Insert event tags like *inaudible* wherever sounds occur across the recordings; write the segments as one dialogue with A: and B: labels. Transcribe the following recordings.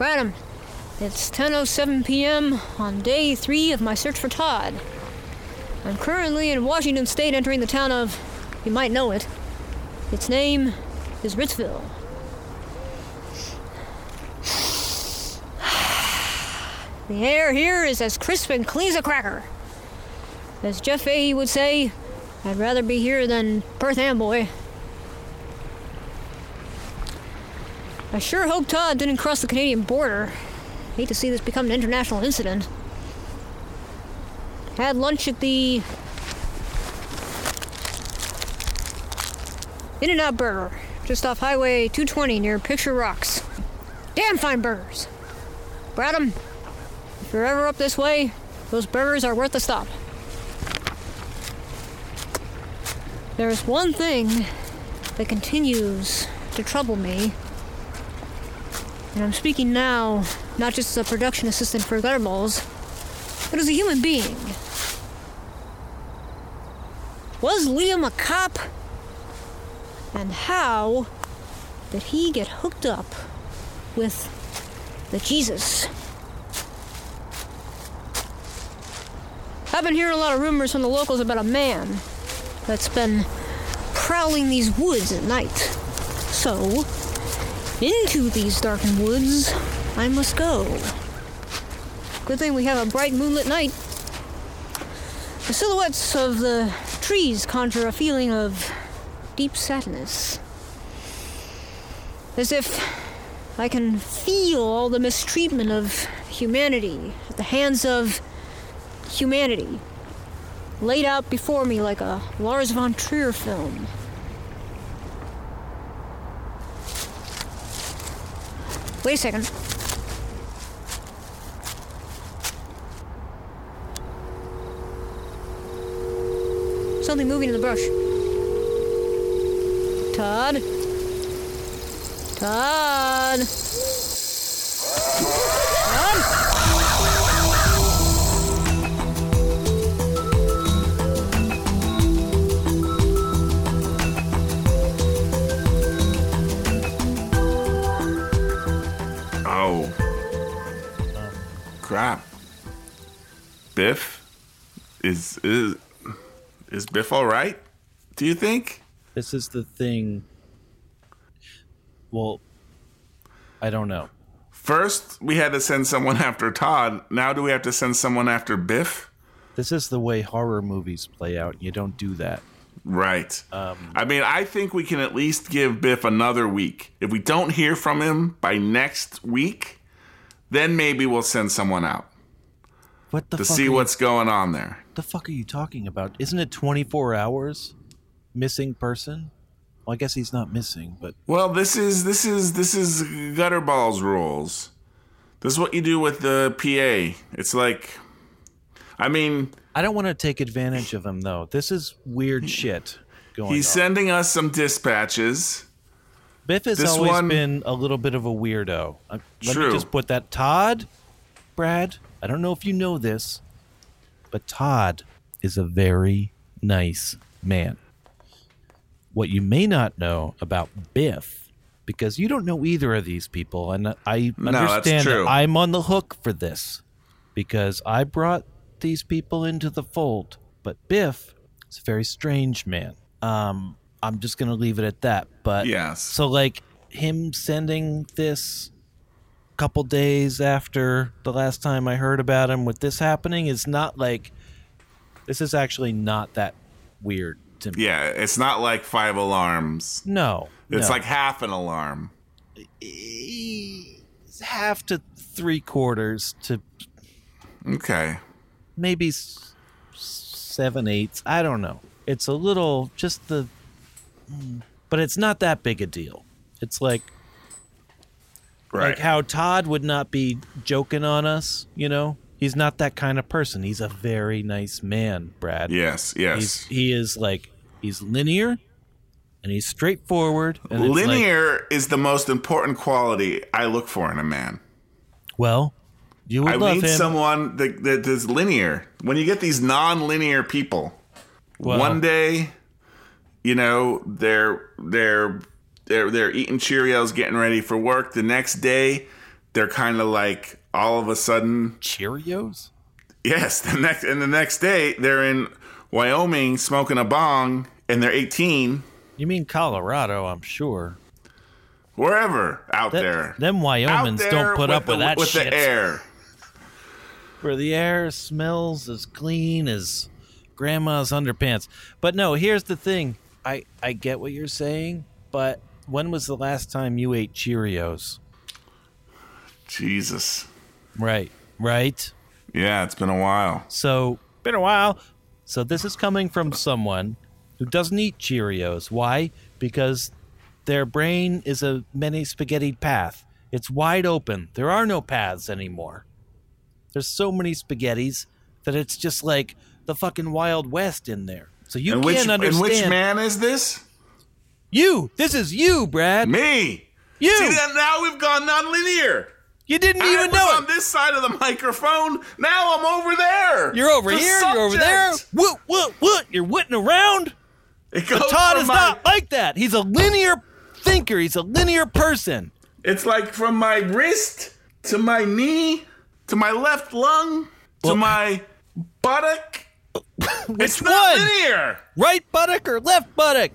A: Bradham, it's 10:07 p.m. on day three of my search for Todd. I'm currently in Washington State, entering the town of, you might know it. Its name is Ritzville. *sighs* The air here is as crisp and clean as a cracker. As Jeff Fahey would say, I'd rather be here than Perth Amboy. I sure hope Todd didn't cross the Canadian border. Hate to see this become an international incident. Had lunch at the In and Out Burger, just off Highway 220 near Picture Rocks. Damn fine burgers. Bradham, if you're ever up this way, those burgers are worth a stop. There's one thing that continues to trouble me. And I'm speaking now not just as a production assistant for Gutterballs, but as a human being. Was Liam a cop? And how did he get hooked up with the Jesus? I've been hearing a lot of rumors from the locals about a man that's been prowling these woods at night. So, into these darkened woods, I must go. Good thing we have a bright moonlit night. The silhouettes of the trees conjure a feeling of deep sadness. As if I can feel all the mistreatment of humanity at the hands of humanity laid out before me like a Lars von Trier film. Wait a second. Something moving in the brush. Todd? Todd?
B: Crap. Biff? Is is is Biff all right? Do you think?
C: This is the thing. Well, I don't know.
B: First, we had to send someone *laughs* after Todd. Now, do we have to send someone after Biff?
C: This is the way horror movies play out. You don't do that.
B: Right. Um, I mean, I think we can at least give Biff another week. If we don't hear from him by next week, then maybe we'll send someone out
C: What the
B: to see
C: you-
B: what's going on there.
C: What the fuck are you talking about? Isn't it 24 hours missing person? Well, I guess he's not missing, but
B: Well, this is this is this is Gutterballs rules. This is what you do with the PA. It's like, I mean,
C: I don't want to take advantage of him though. This is weird shit going
B: he's
C: on.
B: sending us some dispatches.
C: Biff has
B: this
C: always
B: one-
C: been a little bit of a weirdo. Uh, Let
B: True.
C: me just put that Todd, Brad. I don't know if you know this, but Todd is a very nice man. What you may not know about Biff, because you don't know either of these people, and I understand that I'm on the hook for this because I brought these people into the fold. But Biff is a very strange man. Um, I'm just gonna leave it at that. But
B: Yes.
C: so like him sending this couple days after the last time I heard about him with this happening is not like this is actually not that weird to me.
B: Yeah, it's not like five alarms.
C: No.
B: It's
C: no.
B: like half an alarm.
C: It's half to three quarters to
B: Okay.
C: maybe seven eighths. I don't know. It's a little just the, mm, but it's not that big a deal. It's like
B: Right.
C: like how Todd would not be joking on us. You know, he's not that kind of person. He's a very nice man, Brad.
B: yes,
C: He's
B: yes.
C: he is like he's linear, and he's straightforward. And it's like,
B: Linear is the most important quality I look for in a man.
C: well, you would
B: I
C: love
B: need
C: him.
B: someone that, that is linear. When you get these non-linear people,
C: Well-
B: one day, you know, they're they're they're they're eating Cheerios, getting ready for work. The next day, they're kind of like all of a sudden
C: Cheerios?
B: Yes, the next and the next day they're in Wyoming smoking a bong and they're 18
C: You mean Colorado, I'm sure.
B: wherever out
C: That-
B: there.
C: them Wyomans
B: there
C: don't put up
B: the,
C: with that
B: with
C: shit.
B: the air.
C: Where the air smells as clean as grandma's underpants. But no, here's the thing. I, I get what you're saying, but when was the last time you ate Cheerios?
B: Jesus.
C: Right. Right.
B: Yeah, it's been a while.
C: So, been a while. So, this is coming from someone who doesn't eat Cheerios. Why? Because their brain is a many spaghetti path. It's wide open. There are no paths anymore. There's so many spaghettis that it's just like the fucking Wild West in there. So you
B: and
C: can't
B: which
C: understand.
B: and which man is this?
C: You. This is you, Brad.
B: Me.
C: You.
B: See that now we've gone non-linear.
C: you didn't
B: I
C: even
B: was
C: know
B: on
C: it.
B: this side of the microphone. Now I'm over there.
C: You're over
B: The
C: here. You're over there.
B: subject.
C: What? What? What? You're whitting around.
B: It goes
C: But Todd is
B: my-
C: not like that. He's a linear thinker. He's a linear person.
B: It's like from my wrist to my knee to my left lung to
C: Well-
B: my buttock. *laughs*
C: Which
B: it's not
C: one?
B: linear.
C: Right buttock or left buttock?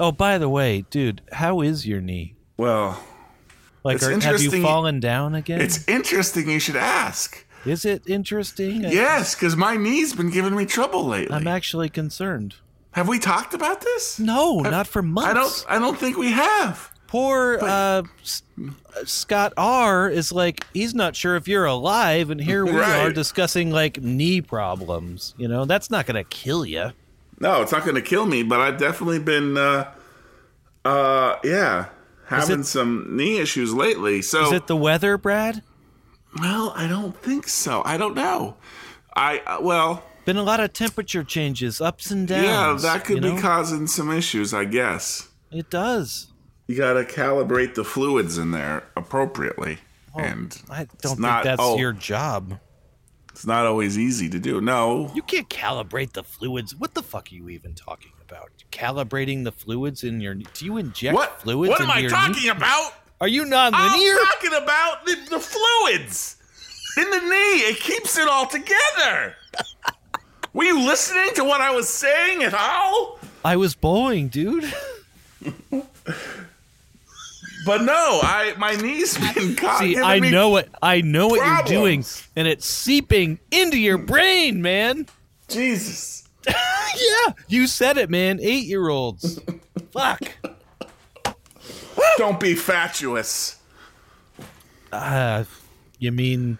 C: Oh, by the way, dude, how is your knee?
B: Well,
C: Like,
B: It's
C: are, have you
B: interesting-
C: fallen down again?
B: it's interesting you should ask.
C: is it interesting?
B: Yes, because my knee's been giving me trouble lately.
C: I'm actually concerned.
B: have we talked about this?
C: No, not for months.
B: I don't. I don't think we have.
C: Poor uh, Scott R is like he's not sure if you're alive, and here we
B: Right.
C: are discussing like knee problems. You know, that's not gonna kill you.
B: No, it's not going to kill me, but I've definitely been, uh, uh, yeah, having
C: it-
B: some knee issues lately. So,
C: Is it the weather, Brad?
B: well, I don't think so. I don't know. I uh, well,
C: Been a lot of temperature changes, ups and downs.
B: yeah, that could be
C: know?
B: causing some issues. I guess
C: It does.
B: You got to calibrate the fluids in there appropriately, oh, and
C: I don't think
B: not-
C: that's
B: oh,
C: your job.
B: It's not always easy to do. No,
C: You can't calibrate the fluids. What the fuck are you even talking about? Calibrating the fluids in your? Do you inject
B: what?
C: fluids?
B: What am I talking
C: knee?
B: about?
C: Are you non-linear?
B: I'm talking about the, the fluids in the knee. It keeps it all together. *laughs* Were you listening to what I was saying at all?
C: I was bowling, dude. *laughs*
B: But no, I my knee's *laughs* been caught.
C: See, I know what I know what you're doing, and it's seeping into your brain, man.
B: Jesus. *laughs*
C: yeah, you said it, man. Eight year olds. Fuck.
B: Don't be fatuous.
C: Uh, you mean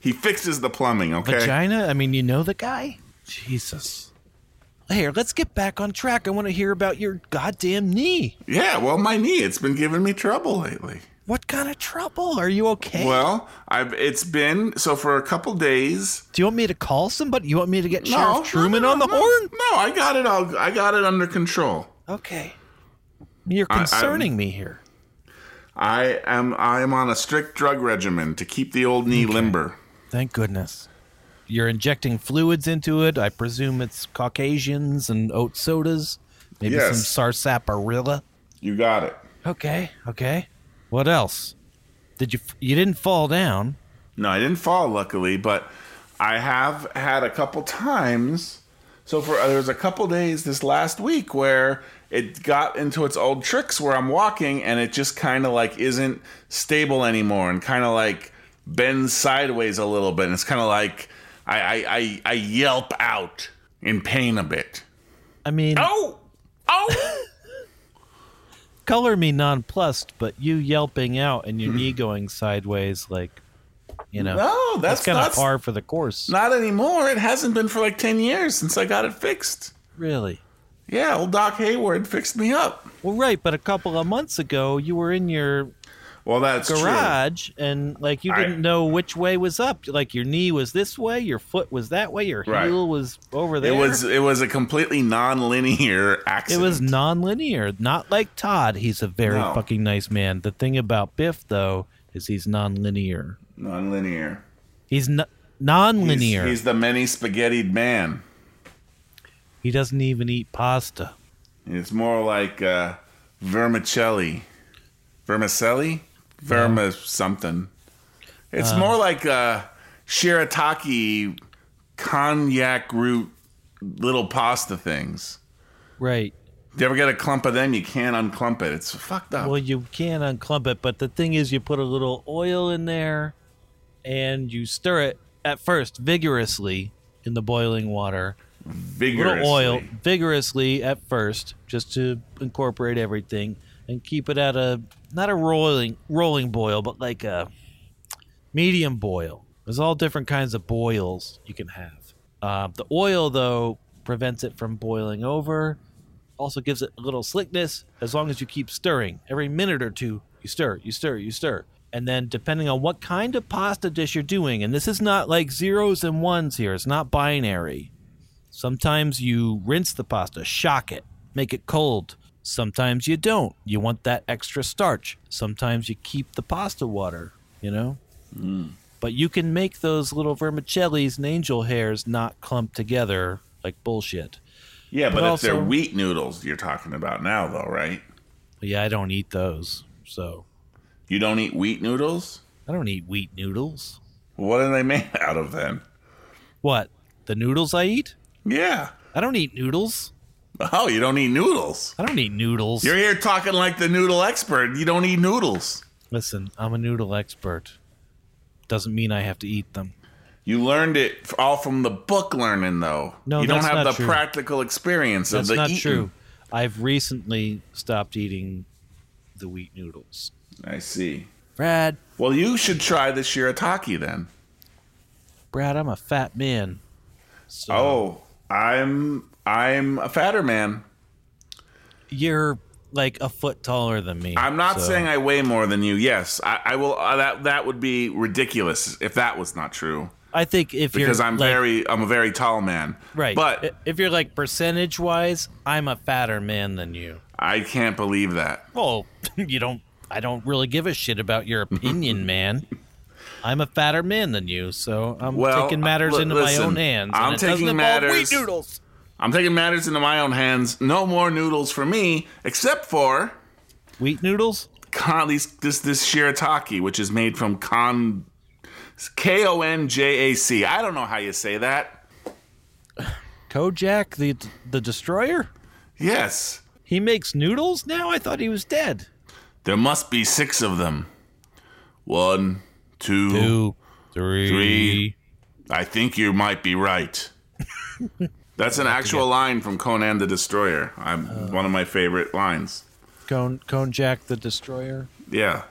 B: He fixes the plumbing, okay?
C: vagina? I mean, you know the guy? Jesus. Here, let's get back on track. I want to hear about your goddamn knee.
B: Yeah, well, my knee, it's been giving me trouble lately.
C: What kind of trouble? Are you okay?
B: Well, I've it's been so for a couple days.
C: Do you want me to call somebody? You want me to get
B: No,
C: Sheriff
B: no,
C: Truman
B: no,
C: on the
B: no,
C: horn?
B: No, I got it all. I got it under control.
C: Okay. You're
B: I-
C: concerning me here.
B: I am I am on a strict drug regimen to keep the old knee limber.
C: Thank goodness. You're injecting fluids into it. I presume it's Caucasians and oat sodas. Maybe
B: Yes.
C: some sarsaparilla.
B: You got it.
C: Okay, okay. What else? Did you you didn't fall down?
B: No, I didn't fall, luckily, but I have had a couple times. So for uh, there was a couple days this last week where it got into its old tricks where I'm walking and it just kind of like isn't stable anymore and kind of like bends sideways a little bit and it's kind of like I, I I I yelp out in pain a bit.
C: I mean,
B: Oh, oh. *laughs*
C: color me nonplussed, but you yelping out and your hmm. knee going sideways, like, you know,
B: No, that's,
C: kind of
B: that's
C: par for the course.
B: not anymore. It hasn't been for like ten years since I got it fixed.
C: really.
B: Yeah, old Doc Hayward fixed me up.
C: Well, right, but a couple of months ago, you were in your
B: Well, that's true.
C: garage and like you didn't know which way was up. Like your knee was this way, your foot was that way, your
B: Right.
C: heel was over there.
B: It was it was a completely non-linear accident. *laughs*
C: It was non-linear, not like Todd. He's a very
B: No.
C: fucking nice man. The thing about Biff though is he's non-linear.
B: non-linear.
C: He's n-
B: He's,
C: non-linear.
B: he's the many spaghettied man.
C: he doesn't even eat pasta.
B: It's more like uh, vermicelli. Vermicelli? Verma something. It's
C: Uh.
B: more like uh, shirataki konjac root little pasta things.
C: Right.
B: You ever get a clump of them? You can't unclump it. It's fucked up.
C: Well, you can unclump it, but the thing is, you put a little oil in there, and you stir it at first vigorously in the boiling water.
B: Vigorously.
C: Little oil vigorously at first, just to incorporate everything, and keep it at a not a rolling rolling boil, but like a medium boil. There's all different kinds of boils you can have. Uh, the oil, though, prevents it from boiling over. Also gives it a little slickness as long as you keep stirring. Every minute or two, you stir, you stir, you stir. And then, depending on what kind of pasta dish you're doing, and this is not like zeros and ones here, it's not binary. Sometimes you rinse the pasta, shock it, make it cold. Sometimes you don't. You want that extra starch. Sometimes you keep the pasta water, you know? Mm. But you can make those little vermicellis and angel hairs not clump together like bullshit.
B: Yeah, but,
C: But
B: if they're wheat noodles you're talking about now, though, right?
C: Yeah, I don't eat those. So
B: You don't eat wheat noodles?
C: I don't eat wheat noodles.
B: What are they made *laughs* out of then?
C: What? The noodles I eat?
B: Yeah.
C: I don't eat noodles.
B: Oh, you don't eat noodles.
C: I don't eat noodles.
B: You're here talking like the noodle expert. You don't eat noodles.
C: Listen, I'm a noodle expert. Doesn't mean I have to eat them.
B: You learned it all from the book learning, though.
C: No,
B: you don't
C: that's
B: have
C: not
B: the
C: true.
B: practical experience
C: That's
B: of the
C: not
B: eating.
C: true. I've recently stopped eating the wheat noodles.
B: I see.
C: Brad,
B: Well, you should try the shirataki then.
C: Brad, I'm a fat man. So
B: Oh, I'm I'm a fatter man.
C: you're like a foot taller than me.
B: I'm not
C: so-
B: saying I weigh more than you. Yes, I, I will. Uh, that that would be ridiculous if that was not true.
C: I think if you're
B: Because I'm
C: like-
B: very I'm a very tall man.
C: right,
B: But
C: if you're like percentage wise, I'm a fatter man than you.
B: I can't believe that.
C: Well, *laughs* you don't. I don't really give a shit about your opinion, *laughs* man. I'm a fatter man than you, so I'm
B: Well,
C: taking matters
B: li-
C: into
B: listen,
C: my own hands.
B: I'm taking matters-
C: wheat noodles.
B: I'm taking matters into my own hands. No more noodles for me, except for
C: Wheat noodles?
B: con, these, this this shirataki, which is made from con K O N J A C. I don't know how you say that.
C: Kojak the the destroyer?
B: Yes,
C: He makes noodles now? I thought he was dead.
B: there must be six of them. One, two,
C: Two, three.
B: Three. I think you might be right. *laughs* That's an actual line from Conan the Destroyer. I'm one of my favorite lines.
C: Cone Cone Jack the destroyer.
B: Yeah.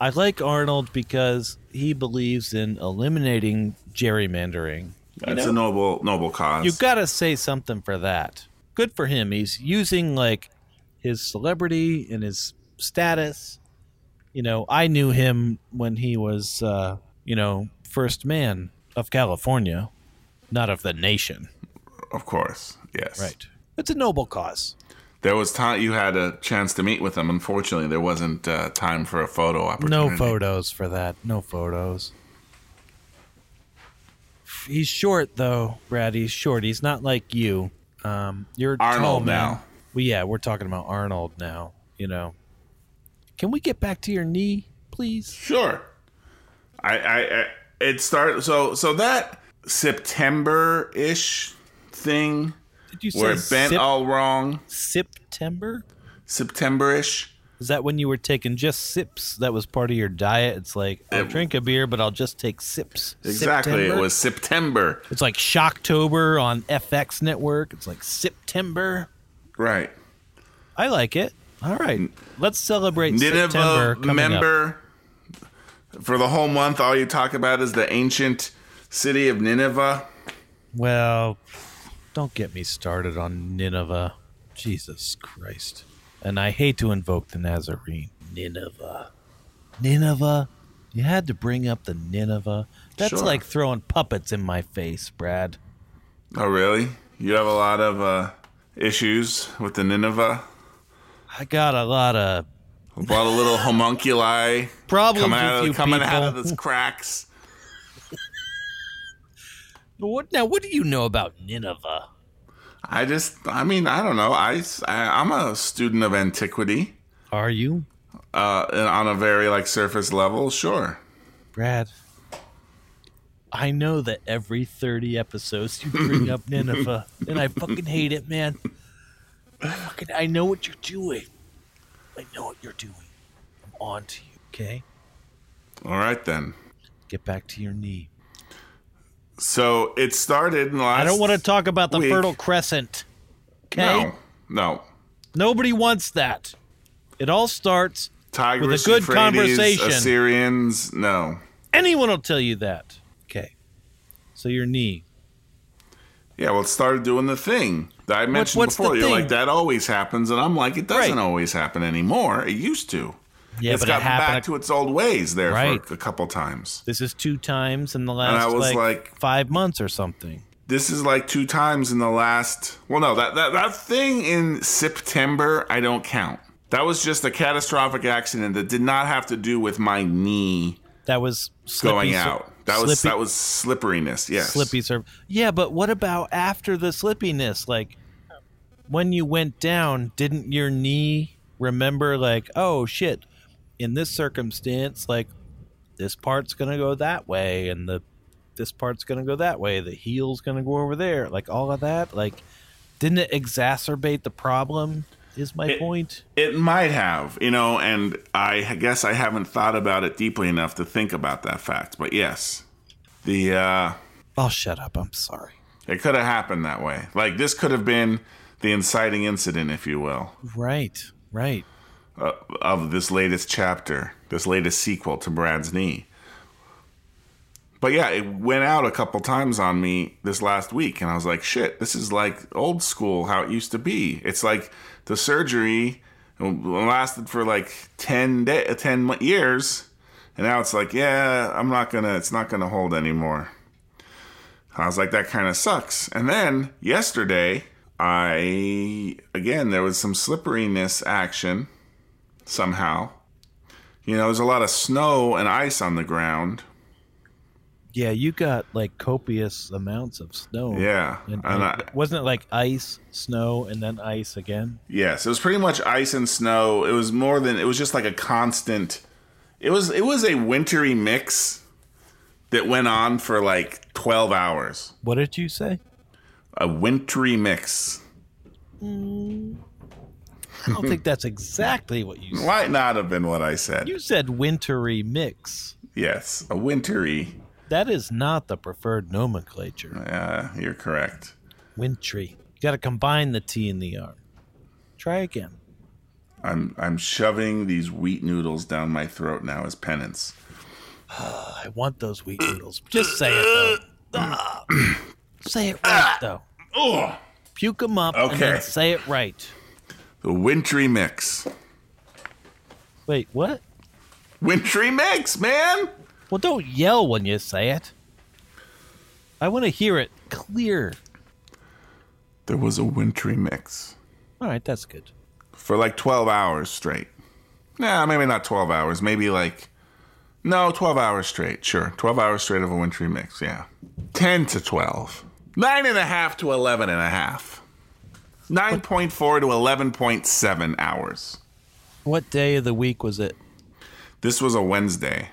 C: I like Arnold because he believes in eliminating gerrymandering.
B: That's a noble noble cause.
C: You gotta say something for that. Good for him. He's using like his celebrity and his status. You know, I knew him when he was, uh, you know, first man of California, not of the nation.
B: Of course. Yes.
C: Right. It's a noble cause.
B: There was time you had a chance to meet with him. Unfortunately, there wasn't uh, time for a photo opportunity.
C: No photos for that. No photos. He's short though, Brad. He's short. He's not like you. Um, you're
B: Arnold now.
C: Well, yeah, we're talking about Arnold now. You know. Can we get back to your knee, please?
B: Sure. I, I, I it started so so that September ish thing
C: Did you say
B: where it bent
C: sip-
B: all wrong.
C: September?
B: September ish.
C: Is that when you were taking just sips? That was part of your diet. It's like I'll
B: It-
C: drink a beer, but I'll just take sips.
B: Exactly.
C: September?
B: It was September.
C: It's like Shocktober on FX Network. It's like September.
B: Right.
C: I like it. All right, let's celebrate September
B: Nineveh
C: coming up.
B: member for the whole month. All you talk about is the ancient city of Nineveh.
C: Well, don't get me started on Nineveh. Jesus Christ. And I hate to invoke the Nazarene. Nineveh. Nineveh? You had to bring up the Nineveh. That's
B: Sure.
C: like throwing puppets in my face, Brad.
B: Oh, really? You have a lot of uh, issues with the Nineveh.
C: I got a lot of
B: A lot of little homunculi *laughs*
C: problems
B: coming out of
C: you
B: coming
C: people.
B: out of those cracks.
C: What now? What do you know about Nineveh?
B: I just, I mean, I don't know. I, I I'm a student of antiquity.
C: Are you?
B: uh, on a very like surface level, sure.
C: Brad, I know that every 30 episodes you bring up *laughs* Nineveh, and I fucking hate it, man. I fucking, I know what you're doing. I know what you're doing. I'm on to you, okay?
B: All right then.
C: Get back to your knee.
B: So it started in the last.
C: I don't want to talk about the
B: week.
C: Fertile Crescent. Okay?
B: No, no.
C: Nobody wants that. It all starts.
B: Tigris,
C: With a good
B: Euphrates,
C: conversation.
B: Assyrians, no.
C: Anyone will tell you that. Okay. So your knee.
B: Yeah, well, it started doing the thing that I mentioned
C: what's the
B: before. You're
C: thing?
B: like, that always happens. And I'm like, it doesn't
C: Right.
B: always happen anymore. It used to.
C: Yeah,
B: it's
C: but it
B: gotten
C: happened.
B: back to its old ways there
C: Right.
B: for a couple times.
C: this is two times in the last
B: I
C: like,
B: like-
C: five months or something.
B: This is like two times in the last. Well, no, that, that, that thing in September, I don't count. That was just a catastrophic accident that did not have to do with my knee
C: That was slippy
B: going out. That was that was slipperiness. Yes.
C: slippy surf. Yeah, but what about after the slippiness? Like when you went down, didn't your knee remember? Like, oh shit, in this circumstance, like this part's gonna go that way, and the this part's gonna go that way. The heel's gonna go over there. Like all of that. Like, didn't it exacerbate the problem? Is my
B: It-
C: point.
B: It might have, you know, and I guess I haven't thought about it deeply enough to think about that fact. But yes, the uh,
C: I'll shut up. I'm sorry.
B: it could have happened that way. Like this could have been the inciting incident, if you will,
C: Right. Right.
B: Uh, of this latest chapter, this latest sequel to Brad's knee. But yeah, it went out a couple times on me this last week, and I was like, "Shit, this is like old school, how it used to be." It's like the surgery lasted for like ten day, ten years, and now it's like, "Yeah, I'm not gonna, it's not gonna hold anymore." I was like, "That kind of sucks." And then yesterday, I again there was some slipperiness action somehow. You know, there's a lot of snow and ice on the ground.
C: Yeah, you got like copious amounts of snow.
B: Yeah,
C: And,
B: and I-
C: wasn't it like ice, snow, and then ice again?
B: Yes, it was pretty much ice and snow. It was more than it was just like a constant. It was it was a wintry mix that went on for like 12 hours.
C: What did you say?
B: A wintry mix. Mm.
C: I don't think *laughs* that's exactly what you said.
B: Might not have been what I said.
C: You said wintry mix.
B: Yes, a wintry.
C: That is not the preferred nomenclature.
B: Uh, you're correct.
C: Wintry. You got to combine the T and the R. Try again.
B: I'm I'm shoving these wheat noodles down my throat now as penance. *sighs*
C: I want those wheat noodles. Just say it though. *clears throat* Say it right though. Puke them up and
B: Okay.
C: then say it right.
B: The wintry mix.
C: Wait, what?
B: Wintry mix, man.
C: Well, don't yell when you say it. I want to hear it clear.
B: There was a wintry mix.
C: All right, that's good.
B: for like 12 hours straight. Nah, maybe not 12 hours. Maybe like, no, 12 hours straight. Sure. 12 hours straight of a wintry mix. Yeah. 10 to 12. Nine and a half to 11 and a half. 9.4 to 11.7 hours.
C: What day of the week was it?
B: This was a Wednesday.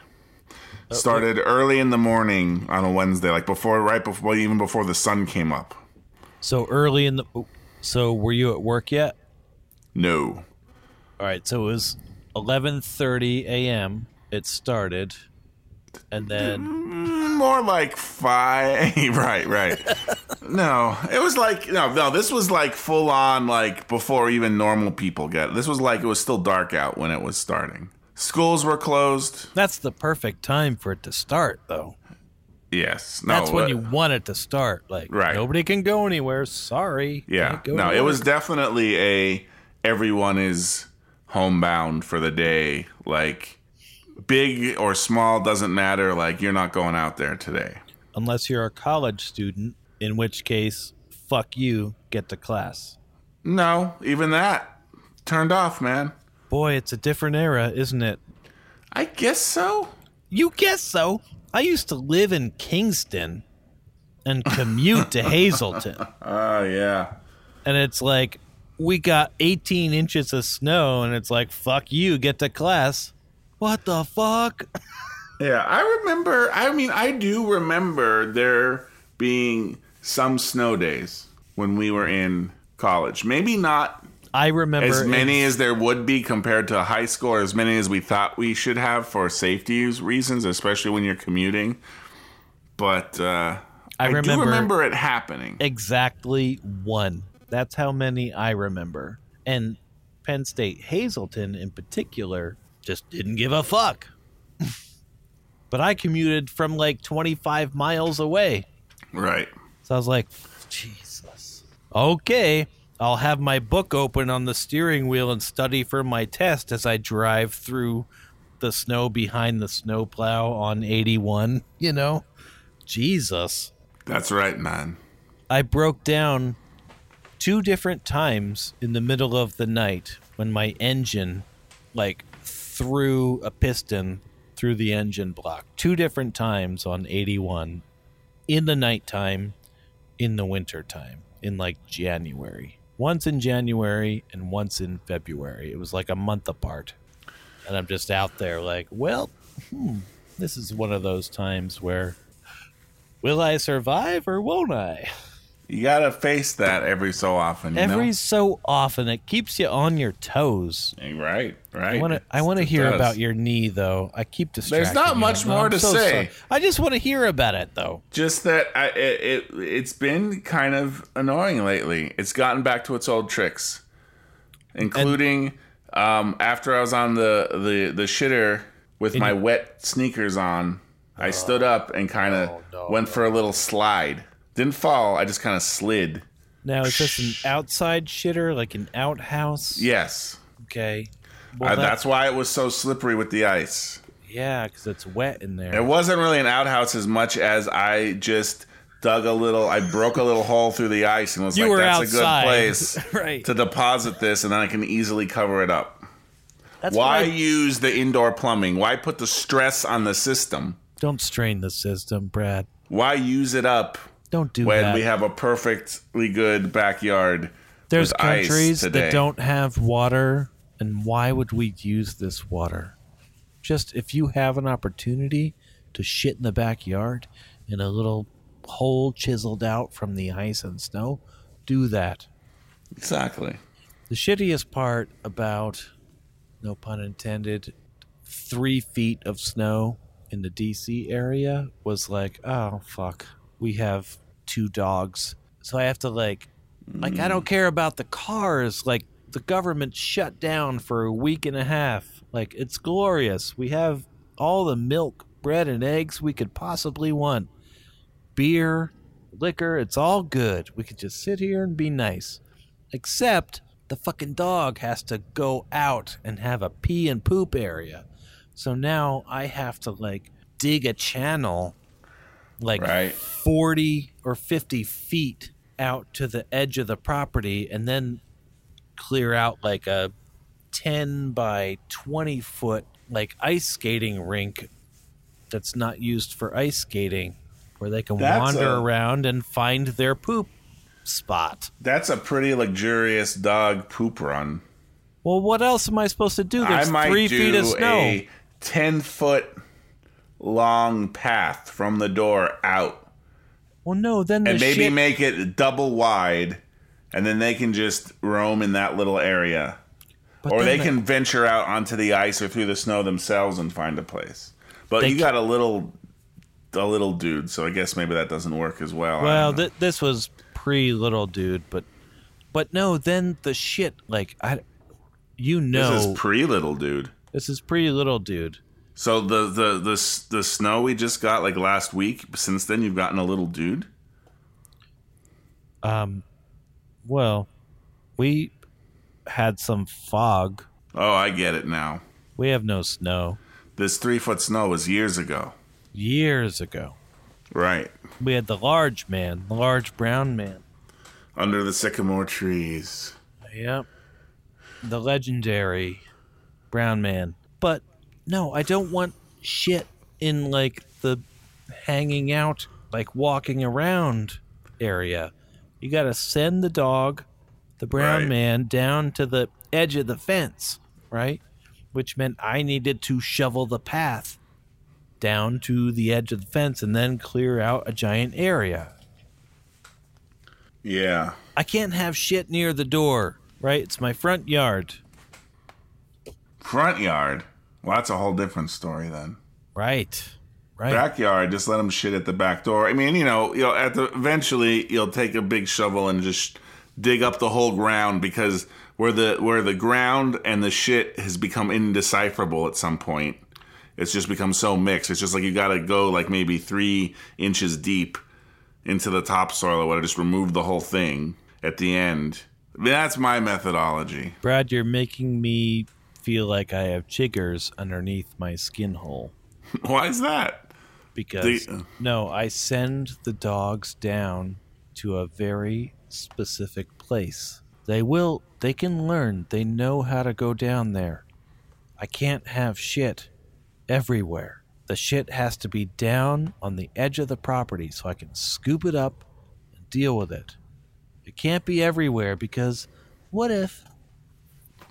B: Oh, started early in the morning on a Wednesday, like before, right before, even before the sun came up.
C: So early in the. So were you at work yet?
B: No.
C: All right, so it was 11:30 a.m. It started, and then
B: More like five. *laughs* right, right. no, it was like no, no. This was like full on, like before even normal people get. This was like it was still dark out when it was starting. Schools were closed.
C: that's the perfect time for it to start, though.
B: Yes, no.
C: That's when
B: uh,
C: you want it to start. Like
B: Right.
C: nobody can go anywhere. Sorry.
B: Yeah, no.
C: to
B: It was definitely a everyone is homebound for the day. Like big or small doesn't matter. Like you're not going out there today.
C: unless you're a college student, in which case, fuck you, get to class.
B: No, even that turned off, man.
C: Boy, it's a different era, isn't it?
B: I guess so.
C: You guess so. I used to live in Kingston and commute to *laughs* Hazleton.
B: Oh yeah.
C: And it's like we got 18 inches of snow and it's like fuck you get to class what the fuck
B: Yeah, I remember. I mean, I do remember there being some snow days when we were in college. Maybe not
C: i remember
B: as many as there would be compared to high school, or as many as we thought we should have for safety reasons, especially when you're commuting. But uh,
C: I
B: I, do
C: remember-
B: remember it happening.
C: exactly one that's how many i remember and penn state hazleton in particular just didn't give a fuck *laughs* but i commuted from like 25 miles away
B: Right.
C: So I was like, Jesus. Okay, I'll have my book open on the steering wheel and study for my test as I drive through the snow behind the snowplow on 81, you know? Jesus.
B: That's right, man.
C: I broke down two different times in the middle of the night when my engine like threw a piston through the engine block. Two different times on 81 in the nighttime in the winter time in like January. Once in January and once in February. It was like a month apart. And I'm just out there like, well, hmm, this is one of those times where will I survive or won't I? *laughs*
B: You gotta face that every so often. You
C: Every
B: know?
C: so often, it keeps you on your toes.
B: right, right.
C: I want to. I want to hear
B: does.
C: about your knee, though. I keep distracting.
B: Myself.
C: There's not
B: much
C: I'm-
B: more
C: I'm
B: to
C: so
B: say.
C: sorry. I just want to hear about it, though.
B: Just that I, it, it it's been kind of annoying lately. It's gotten back to its old tricks, including um, after I was on the the the shitter with my wet sneakers on. I stood up and kind of
C: Oh, no,
B: went for a little slide. Didn't fall. I just kind of slid.
C: Now is this an outside shitter, like an outhouse?
B: Yes,
C: Okay. Well,
B: uh,
C: that-
B: that's why it was so slippery with the ice.
C: yeah, because it's wet in there.
B: It wasn't really an outhouse as much as I just dug a little. I broke a little *laughs* hole through the ice and was
C: You
B: like, "That's a good place *laughs*
C: Right.
B: to deposit this, and then I can easily cover it up."
C: That's
B: Why
C: I-
B: use the indoor plumbing? Why put the stress on the system?
C: don't strain the system, Brad.
B: Why use it up
C: Don't do that.
B: when
C: that.
B: we have a perfectly good backyard?
C: There's countries that don't have water, and why would we use this water? Just if you have an opportunity to shit in the backyard in a little hole chiseled out from the ice and snow, do that.
B: Exactly.
C: The shittiest part about, no pun intended, three feet of snow in the DC area was like, oh, fuck. We have two dogs. So I have to, like, like, I don't hmm. care about the cars. Like, the government shut down for a week and a half. Like, it's glorious. We have all the milk, bread, and eggs we could possibly want. Beer, liquor, it's all good. We could just sit here and be nice. Except the fucking dog has to go out and have a pee and poop area. So now I have to like dig a channel like
B: Right.
C: 40 or 50 feet out to the edge of the property and then clear out like a 10 by 20 foot like ice skating rink that's not used for ice skating where they can
B: That's
C: wander
B: a-
C: around and find their poop spot.
B: That's a pretty luxurious dog poop run.
C: Well, what else am I supposed to do? There's
B: I might
C: three
B: do
C: feet of snow.
B: a ten foot long path from the door out,
C: well, no, then the
B: and maybe
C: shit.
B: make it double wide, and then they can just roam in that little area,
C: but
B: or they
C: the-
B: can venture out onto the ice or through the snow themselves and find a place. But
C: They
B: you got a little, a little dude, so I guess maybe that doesn't work as well.
C: Well, th- this was pre little dude, but but no, then the shit like I, you know,
B: this is pre little dude.
C: this is pre little dude.
B: So the, the the the snow we just got like last week. Since then, you've gotten a little dude.
C: Um, well, we had some fog.
B: Oh, I get it now.
C: We have no snow.
B: This three foot snow was years ago.
C: Years ago,
B: Right.
C: we had the large man, the large brown man.
B: Under the sycamore trees.
C: Yep. The legendary brown man. But no, I don't want shit in like the hanging out, like walking around area. You got to send the dog the brown
B: Right.
C: man down to the edge of the fence, right? Which meant I needed to shovel the path down to the edge of the fence and then clear out a giant area.
B: Yeah.
C: I can't have shit near the door, right? It's my front yard.
B: Front yard. Well, that's a whole different story then.
C: Right. Right.
B: Backyard, just let them shit at the back door. I mean, you know, you'll at the eventually you'll take a big shovel and just dig up the whole ground because where the where the ground and the shit has become indecipherable at some point. It's just become so mixed. It's just like you got to go like maybe three inches deep into the topsoil or whatever. Just remove the whole thing at the end. That's my methodology.
C: Brad, you're making me feel like I have chiggers underneath my skin hole. *laughs*
B: Why is that?
C: because
B: The- uh,
C: no, I send the dogs down to a very specific place. They will they can learn. They know how to go down there. I can't have shit everywhere. The shit has to be down on the edge of the property so I can scoop it up and deal with it. It can't be everywhere because what if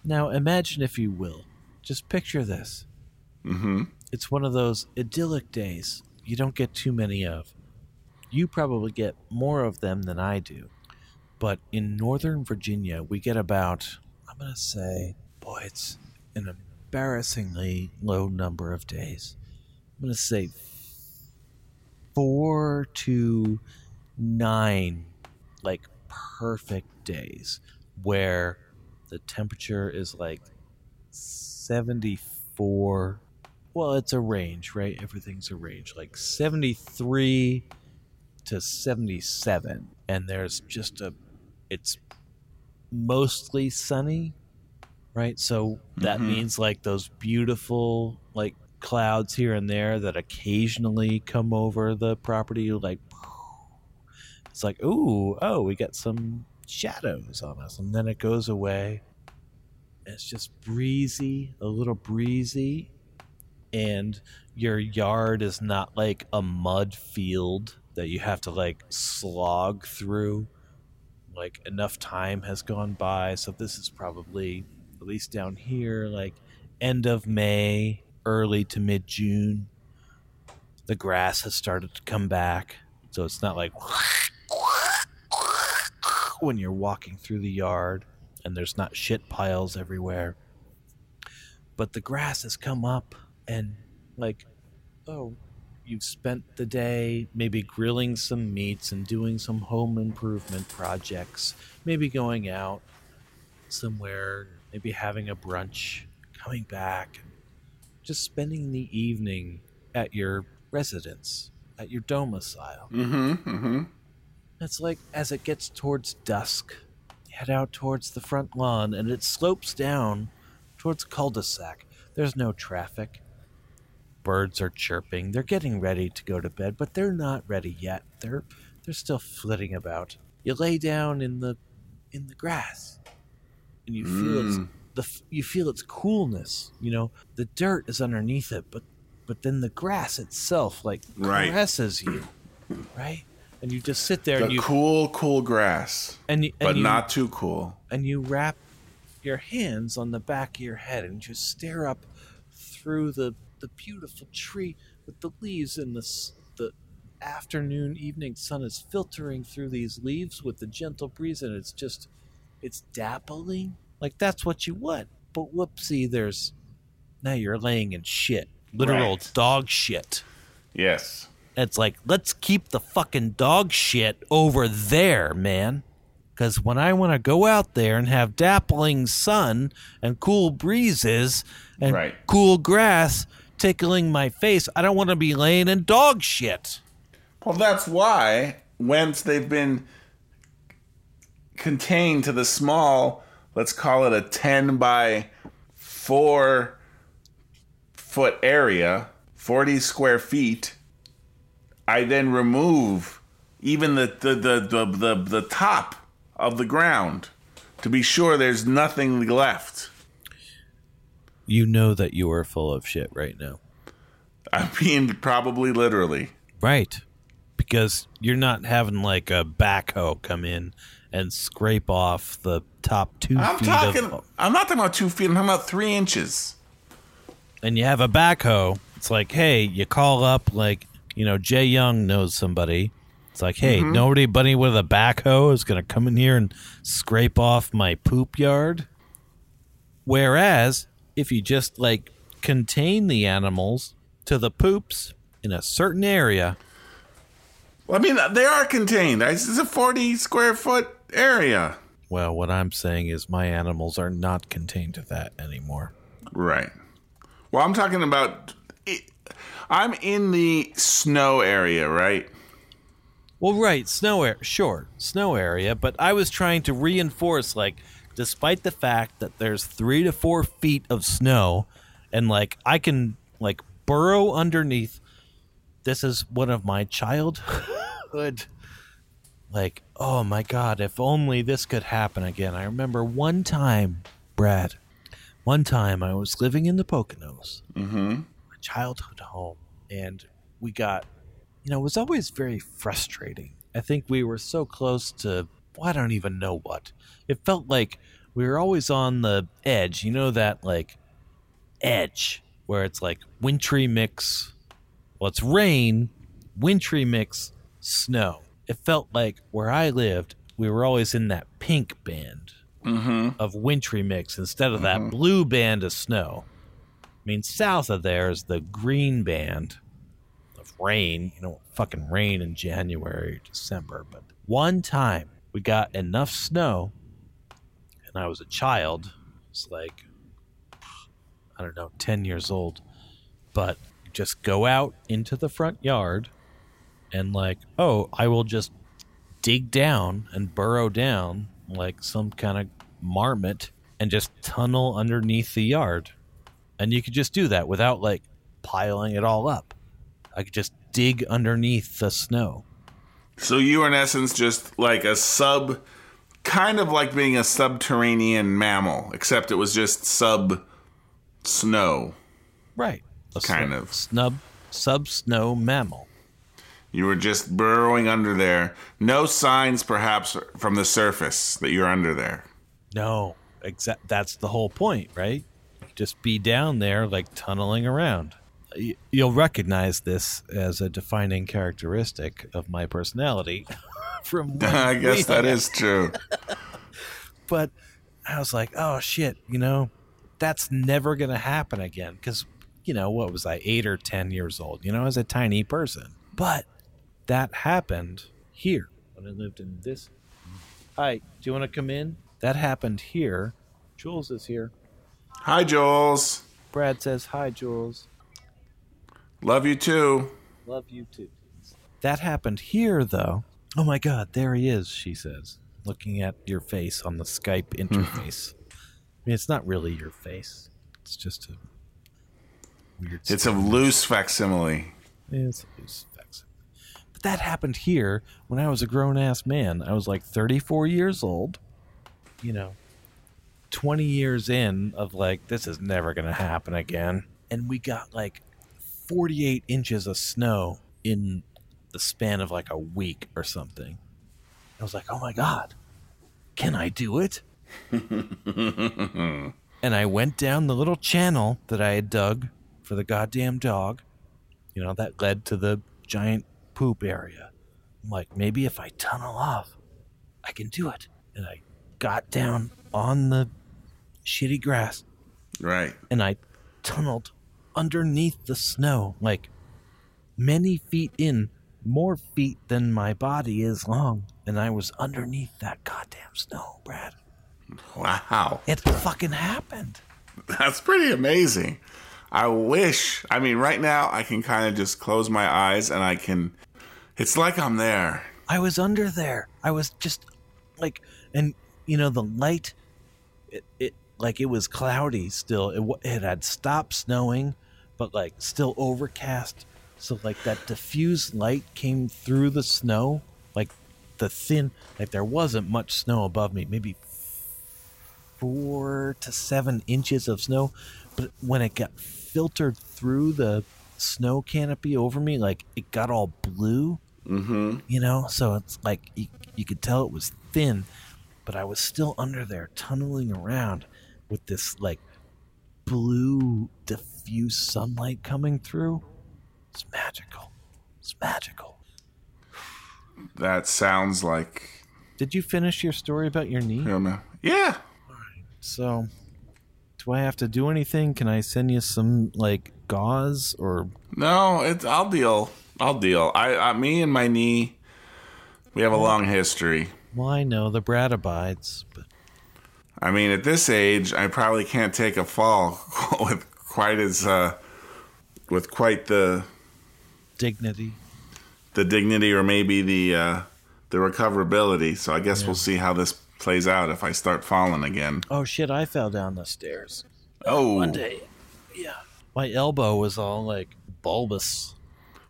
C: Now imagine if you will. Just picture this mm-hmm. it's one of those idyllic days you don't get too many of. You probably get more of them than I do. But in Northern Virginia, we get about, I'm going to say, boy, it's an embarrassingly low number of days. I'm going to say four to nine, like perfect days where the temperature is like 74 well it's a range right? Everything's a range. Like 73 to 77 and there's just a it's mostly sunny right? So that mm-hmm. means like those beautiful like clouds here and there that occasionally come over the property like it's like ooh oh we got some shadows on us and then it goes away. It's just breezy a little breezy and your yard is not like a mud field that you have to like slog through. Like enough time has gone by so this is probably at least down here like end of may early to mid june the grass has started to come back so it's not like *laughs* when you're walking through the yard and there's not shit piles everywhere but the grass has come up and like oh you've spent the day maybe grilling some meats and doing some home improvement projects maybe going out somewhere maybe having a brunch coming back just spending the evening at your residence at your domicile
B: Mm-hmm. Mm-hmm.
C: It's like as it gets towards dusk, head out towards the front lawn and it slopes down towards cul-de-sac. There's no traffic. Birds are chirping. They're getting ready to go to bed, but they're not ready yet. They're they're still flitting about. You lay down in the in the grass and you feel its mm. the you feel its coolness, you know. The dirt is underneath it, but but then the grass itself like
B: Right.
C: caresses you, right? And you just sit there
B: The
C: and you
B: cool, cool grass,
C: and you, and
B: but
C: you,
B: not too cool.
C: and you wrap your hands on the back of your head and just stare up through the the beautiful tree with the leaves and the the afternoon evening sun is filtering through these leaves with the gentle breeze and it's just it's dappling like that's what you want but whoopsie there's now you're laying in shit literal
B: Right.
C: dog shit
B: Yes.
C: It's like, let's keep the fucking dog shit over there, man. Because when I want to go out there and have dappling sun and cool breezes and
B: Right.
C: cool grass tickling my face, I don't want to be laying in dog shit.
B: Well, that's why, whence they've been contained to the small, let's call it a 10 by 4 foot area, 40 square feet. I then remove even the, the, the, the, the, the top of the ground to be sure there's nothing left.
C: You know that you are full of shit right now.
B: I mean, probably literally.
C: Right. Because you're not having like a backhoe come in and scrape off the top 2
B: I'm
C: feet
B: talking.
C: of
B: I'm not talking about two feet. I'm talking about three inches.
C: and you have a backhoe, it's like, hey, you call up like, you know, Jay Young knows somebody. It's like, hey,
B: Mm-hmm.
C: nobody buddy with a backhoe is gonna come in here and scrape off my poop yard. Whereas if you just like contain the animals to the poops in a certain area,
B: Well, I mean, they are contained. It's a 40 square foot area.
C: well, what I'm saying is my animals are not contained to that anymore.
B: Right. Well, I'm talking about. I'm in the snow area, right?
C: Well, right, snow area, sure, snow area, but I was trying to reinforce, like, despite the fact that there's three to four feet of snow, and like I can like burrow underneath. This is one of my childhood. *laughs* Like, oh my god, if only this could happen again. I remember one time, Brad. One time I was living in the Poconos, my childhood home, and we got you know, it was always very frustrating. I think we were so close to, well, I don't even know what. It felt like we were always on the edge. You know, that like edge where it's like wintry mix, well, it's rain, wintry mix, snow. It felt like where I lived, we were always in that pink band mm-hmm. of wintry mix instead of that mm-hmm. blue band of snow. I mean, south of there is the green band of rain. You know, fucking rain in January, December. But one time we got enough snow, and I was a child. It's like, I don't know, 10 years old. But just go out into the front yard and, like, oh, I will just dig down and burrow down like some kind of marmot and just tunnel underneath the yard. And you could just do that without, like, piling it all up. I could just dig underneath the snow.
B: So you were in essence just like a sub, kind of like being a subterranean mammal, except it was just sub snow.
C: Right. A
B: Kind
C: snub-
B: of.
C: snub sub snow mammal.
B: You were just burrowing under there. No signs, perhaps, from the surface that you're under there.
C: No, exact. That's the whole point, right? Just be down there, like tunneling around. You'll recognize this as a defining characteristic of my personality. *laughs* From *laughs*
B: I guess that true. *laughs*
C: but I was like, oh shit, you know, that's never gonna happen again. Because you know, what was I, eight or ten years old? You know, I was a tiny person. But that happened here when I lived in this. Hi, do you want to come in? That happened here. Jules is here.
B: Hi, Jules.
C: Brad says hi, Jules.
B: Love you too.
C: Love you too. That happened here, though. Oh my God, there he is, she says, looking at your face on the Skype hmm. interface. I mean, it's not really your face, it's just a weird.
B: It's a loose facsimile.
C: It's a loose facsimile. But that happened here when I was a grown ass man. I was like 34 years old. You know, 20 years in of like, this is never going to happen again. And we got like 48 inches of snow in the span of like a week or something. I was like, oh my God, can I do it? *laughs* and I went down the little channel that I had dug for the goddamn dog you know, that led to the giant poop area. I'm like, maybe if I tunnel off, I can do it. And I got down on the shitty grass
B: Right.
C: and I tunneled underneath the snow, like many feet in, more feet than my body is long. And I was underneath that goddamn snow, Brad.
B: Wow.
C: It fucking happened.
B: That's pretty amazing. I wish. I mean, right now I can kind of just close my eyes and I can. It's like I'm there.
C: I was under there. I was just like, and you know, the light, it, it like it was cloudy still. It, it had stopped snowing, but like still overcast. So like that diffused light came through the snow, like the thin, like there wasn't much snow above me, maybe four to seven inches of snow. But when it got filtered through the snow canopy over me, like it got all blue
B: Mm-hmm.
C: you know so it's like you, you could tell it was thin, but I was still under there tunneling around with this like blue diffuse sunlight coming through. It's magical. It's magical.
B: That sounds like.
C: Did you finish your story about your knee?
B: Don't know. Yeah.
C: So, do I have to do anything? Can I send you some like gauze or
B: No, it's. I'll deal. I'll deal. I, I, me and my knee, we have a long history.
C: well, I know the Brad abides, but
B: I mean, at this age, I probably can't take a fall *laughs* with quite as, uh, with quite the
C: dignity.
B: the dignity or maybe the uh, the recoverability. So I guess we'll see how this plays out if I start falling again.
C: Oh shit! I fell down the stairs
B: Oh,
C: one day. Yeah, my elbow was all like bulbous.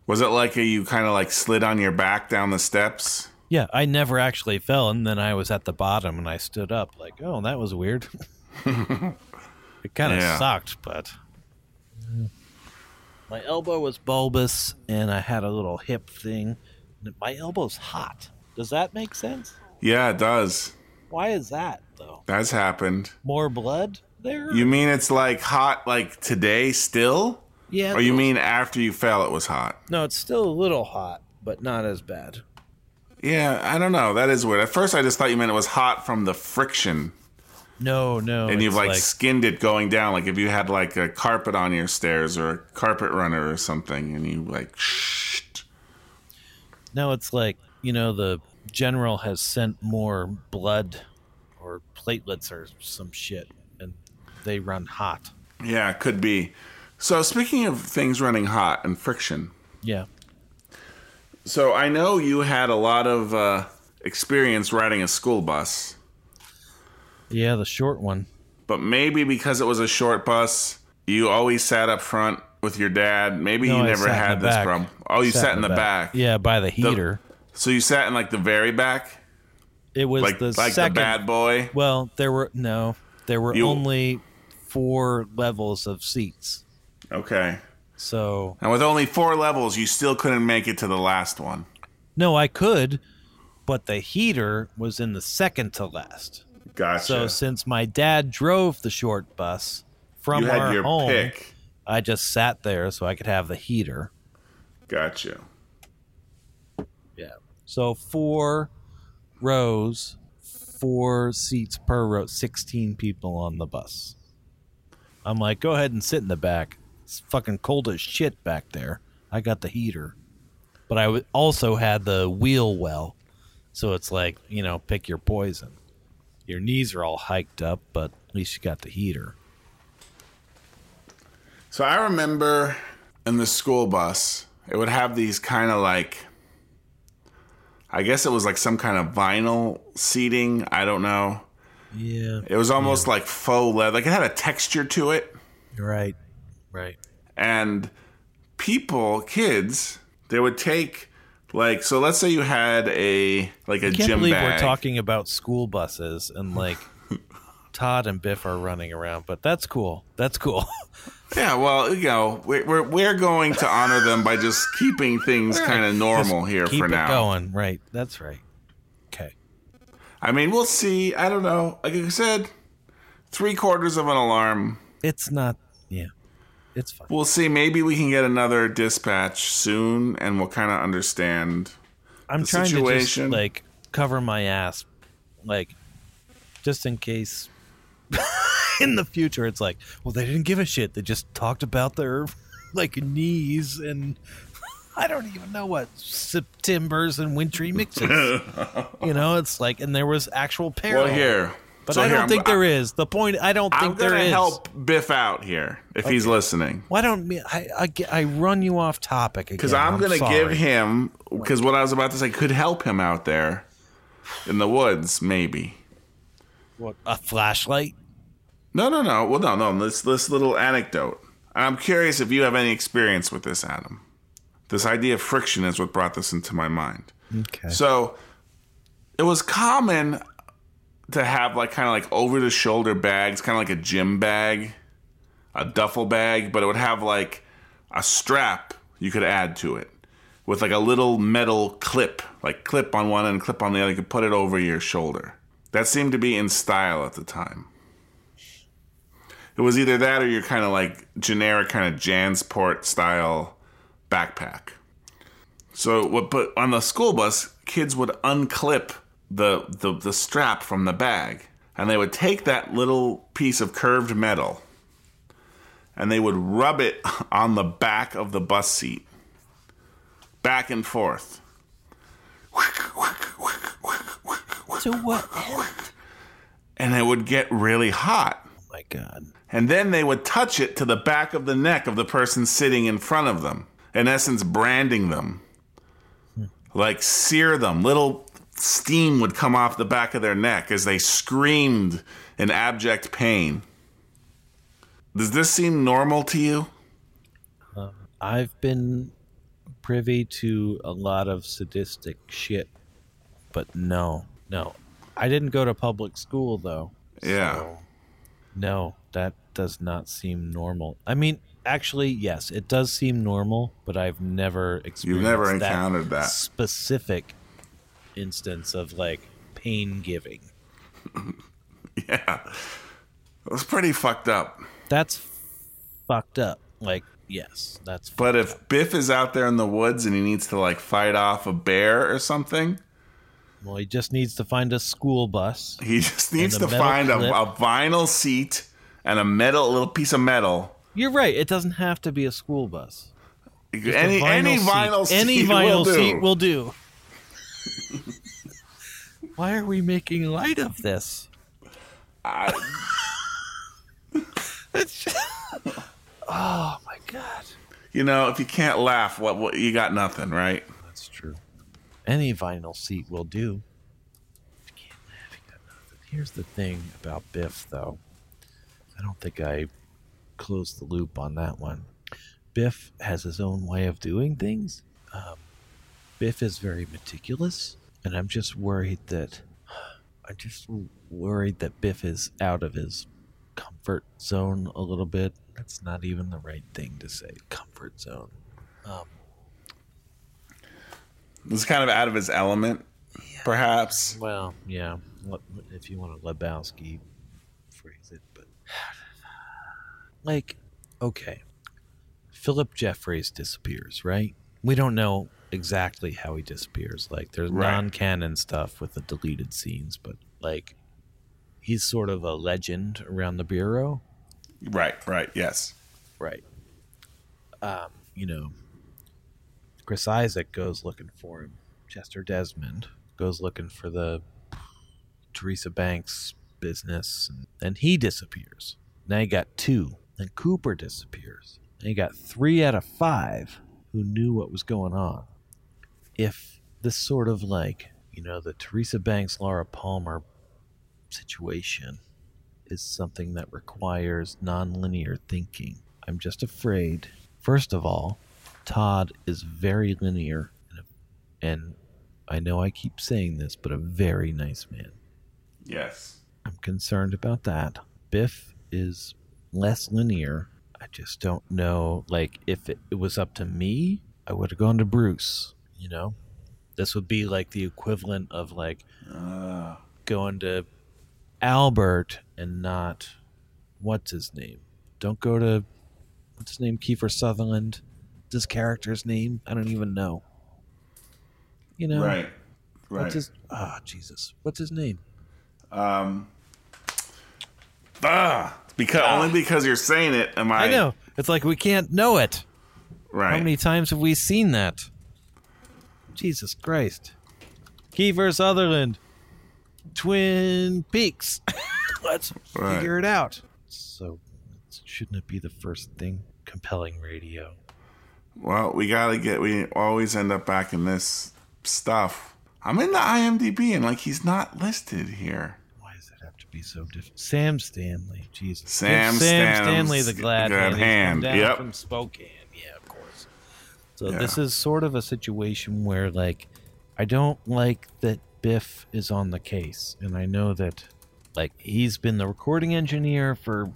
B: was it like a, you kind of like slid on your back down the steps?
C: Yeah, I never actually fell, and then I was at the bottom, and I stood up like, oh, that was weird. *laughs* it kind of
B: Yeah.
C: sucked, but my elbow was bulbous, and I had a little hip thing. My elbow's hot. Does that make sense?
B: Yeah, it does.
C: Why is that though?
B: That's happened.
C: More blood there?
B: You mean it's like hot like today still?
C: yeah.
B: Or you mean after you fell it was hot?
C: no? It's still a little hot, but not as bad.
B: Yeah, I don't know. That is weird. At first I just thought you meant it was hot from the friction.
C: No, no.
B: and you've
C: it's
B: like, skinned it going down like if you had like a carpet on your stairs or a carpet runner or something and you like shh
C: No, it's like, you know, the general has sent more blood or platelets or some shit, and they run hot.
B: yeah could be so speaking of things running hot and friction
C: Yeah.
B: So i know you had a lot of uh, experience riding a school bus
C: Yeah, the short one.
B: but maybe because it was a short bus you always sat up front with your dad maybe
C: No,
B: you
C: I
B: never had this
C: back.
B: problem oh you sat, in the back,
C: Yeah, by the heater.
B: so you sat in like the very back
C: it was
B: like
C: the
B: like
C: second.
B: the bad boy
C: Well, there were no, there were
B: You-
C: only four levels of seats.
B: okay
C: So
B: And with only four levels, you still couldn't make it to the last one.
C: no, I could, but the heater was in the second to last.
B: Gotcha.
C: So since my dad drove the short bus from
B: you
C: our
B: your
C: home,
B: pick.
C: I just sat there so I could have the heater.
B: Gotcha.
C: Yeah. So four rows, four seats per row, 16 people on the bus. I'm like, go ahead and sit in the back. It's fucking cold as shit back there. I got the heater. But I w- also had the wheel well. So it's like, you know, pick your poison. Your knees are all hiked up, but at least you got the heater.
B: So I remember in the school bus, it would have these kind of like, I guess it was like some kind of vinyl seating. I don't know.
C: Yeah.
B: It was almost like faux leather. Like it had a texture to it.
C: Right. Right.
B: And people, kids, they would take like, so let's say you had a, like a
C: I can't
B: gym
C: believe
B: bag.
C: we're talking about school buses and like *laughs* Todd and Biff are running around, but that's cool. That's cool. *laughs*
B: Yeah, well, you know, we're we're, we're going to honor them by just keeping things kind of normal here
C: Keep
B: for
C: it
B: now.
C: going. Right. That's right. Okay.
B: I mean, we'll see. I don't know. Like I said, three quarters of an alarm.
C: It's not. Yeah. It's fine.
B: We'll see. Maybe we can get another dispatch soon, and we'll kind of understand.
C: I'm
B: the
C: trying
B: situation.
C: to just like cover my ass, like just in case. *laughs* in the future, it's like, well, they didn't give a shit. They just talked about their *laughs* like knees and *laughs* I don't even know what September's and wintry mixes. you know, it's like, and there was actual peril.
B: Well, here.
C: But
B: So
C: I
B: here,
C: don't
B: I'm-
C: think there is. The point, I don't
B: I'm
C: think there
B: gonna help Biff out here if he's listening.
C: Why don't? I, I I run you off topic again?
B: Because I'm, going to give him, because what I was about to say could help him out there in the woods, maybe.
C: what a flashlight.
B: No, no, no. Well, no, no. This this little anecdote. I'm curious if you have any experience with this, Adam. This idea of friction is what brought this into my mind.
C: Okay.
B: So, it was common to have like kind of like over the shoulder bags, kind of like a gym bag, a duffel bag, but it would have like a strap you could add to it. with like a little metal clip, like clip on one end, clip on the other. You could put it over your shoulder. That seemed to be in style at the time. It was either that or your kind of like generic kind of Jansport style backpack. So what but on the school bus, kids would unclip the, the the strap from the bag and they would take that little piece of curved metal and they would rub it *laughs* on the back of the bus seat. Back and forth.
C: So what?
B: And it would get really hot.
C: Oh my god.
B: And then they would touch it to the back of the neck of the person sitting in front of them. In essence, branding them. Hmm. Like sear them. Little steam would come off the back of their neck as they screamed in abject pain. Does this seem normal to you?
C: Um, I've been privy to a lot of sadistic shit, but no, no. I didn't go to public school though.
B: Yeah.
C: so no, that does not seem normal. I mean, actually, yes, it does seem normal, but I've never experienced You've
B: never encountered that.
C: specific instance of like pain giving. *laughs*
B: Yeah. It was pretty fucked up.
C: That's fucked up. Like, yes, that's
B: But if Biff is out there in the woods and he needs to like fight off a bear or something,
C: well, he just needs to find a school bus.
B: he just needs to find a, a vinyl seat and a metal, a little piece of metal.
C: You're right. It doesn't have to be a school bus. Just
B: any any vinyl seat,
C: any vinyl
B: will
C: seat will do. *laughs* Why are we making light of this? *laughs* It's just- oh my god,
B: You know, if you can't laugh, what, what you got nothing, right?
C: that's true. Any vinyl seat will do. If you can't laugh, you got nothing. Here's the thing about Biff, though. I don't think I closed the loop on that one. Biff has his own way of doing things. Um, Biff is very meticulous, and I'm just worried that I'm just worried that Biff is out of his comfort zone a little bit. That's not even the right thing to say. Comfort zone. Um,
B: It's kind of out of his element, perhaps.
C: well, yeah. If you want to Lebowski phrase it? But *sighs* like, okay, Phillip Jeffries disappears, right? We don't know exactly how he disappears. Like, there's
B: Right.
C: non-canon stuff with the deleted scenes, but like, he's sort of a legend around the bureau.
B: Right, right, yes.
C: Right. Um, you know, Chris Isaak goes looking for him. Chester Desmond goes looking for the Teresa Banks business, and then he disappears. Now you got two. Then Cooper disappears. Then you got three out of five who knew what was going on. If this sort of like, you know, the Teresa Banks, Laura Palmer situation is something that requires nonlinear thinking. I'm just afraid. First of all, Todd is very linear, and, and I know I keep saying this, but a very nice man.
B: Yes.
C: I'm concerned about that. Biff is less linear. I just don't know. Like, if it, it was up to me, I would have gone to Bruce. You know, this would be like the equivalent of like
B: Uh,
C: going to Albert and not what's his name. Don't go to what's his name, Kiefer Sutherland. This character's name, I don't even know. You know,
B: right, right.
C: What's his? Ah, Jesus, what's his name?
B: um, ah, because only because you're saying it am I?
C: I know. It's like we can't know it.
B: Right.
C: How many times have we seen that? Jesus Christ. Kiefer Sutherland. Twin Peaks. *laughs* Let's
B: Right.
C: figure it out. So, shouldn't it be the first thing? Compelling radio.
B: Well, we gotta get. We always end up back in this stuff. I'm in the IMDb and like he's not listed here.
C: Why does it have to be so different? Sam Stanley. Jesus.
B: Sam
C: Sam Stanley the glad,
B: good
C: hand.
B: Hand.
C: down
B: Yep.
C: from Spokane. Yeah, of course. So
B: Yeah.
C: this is sort of a situation where, like, I don't like that Biff is on the case, and I know that, like, he's been the recording engineer for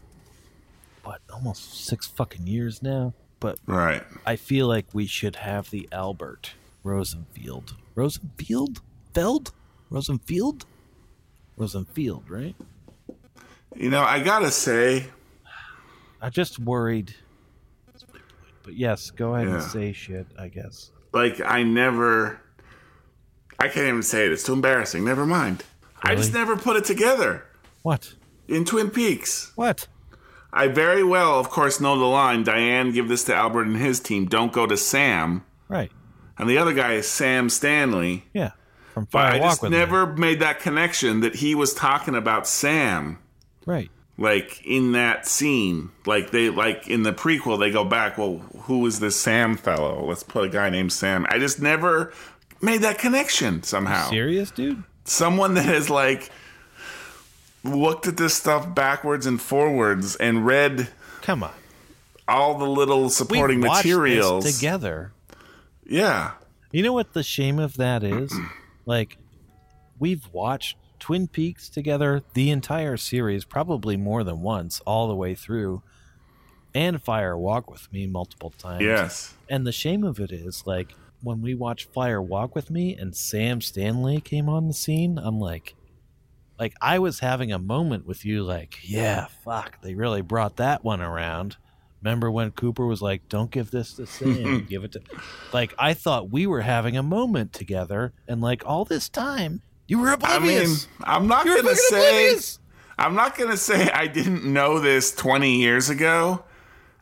C: what almost six fucking years now. But
B: Right.
C: I feel like we should have the Albert Rosenfield. Rosenfield? Feld? Rosenfield? Rosenfield, right?
B: You know, I gotta say,
C: I just worried. But yes, go ahead
B: Yeah.
C: and say shit, I guess.
B: like, I never. I can't even say it. It's too embarrassing. Never mind. I just never put it together
C: What?
B: in Twin Peaks.
C: What?
B: I very well, of course, know the line Diane, give this to Albert and his team. Don't go to Sam.
C: Right.
B: And the other guy is Sam Stanley.
C: Yeah. From
B: But
C: Fire
B: I
C: Walk
B: just
C: with Me.
B: never made that connection that he was talking about Sam.
C: Right.
B: Like in that scene like they like in the prequel they go back well who is this sam fellow let's put a guy named sam i just never made that connection somehow
C: Serious, dude?
B: someone that has like looked at this stuff backwards and forwards and read
C: Come on.
B: all the little supporting
C: we watched
B: materials
C: this together.
B: yeah
C: You know what the shame of that is? *clears throat* like, we've watched Twin Peaks together, the entire series, probably more than once, all the way through, and Fire Walk with Me multiple times.
B: yes
C: And the shame of it is, like, when we watched Fire Walk with Me and Sam Stanley came on the scene, I'm like, like I was having a moment with you, like, yeah, fuck, they really brought that one around. Remember when Cooper was like, "Don't give this to Sam, *laughs* give it to," like I thought we were having a moment together, and like all this time you were oblivious.
B: i mean i'm not
C: you
B: gonna say
C: oblivious.
B: i'm not gonna say i didn't know this 20 years ago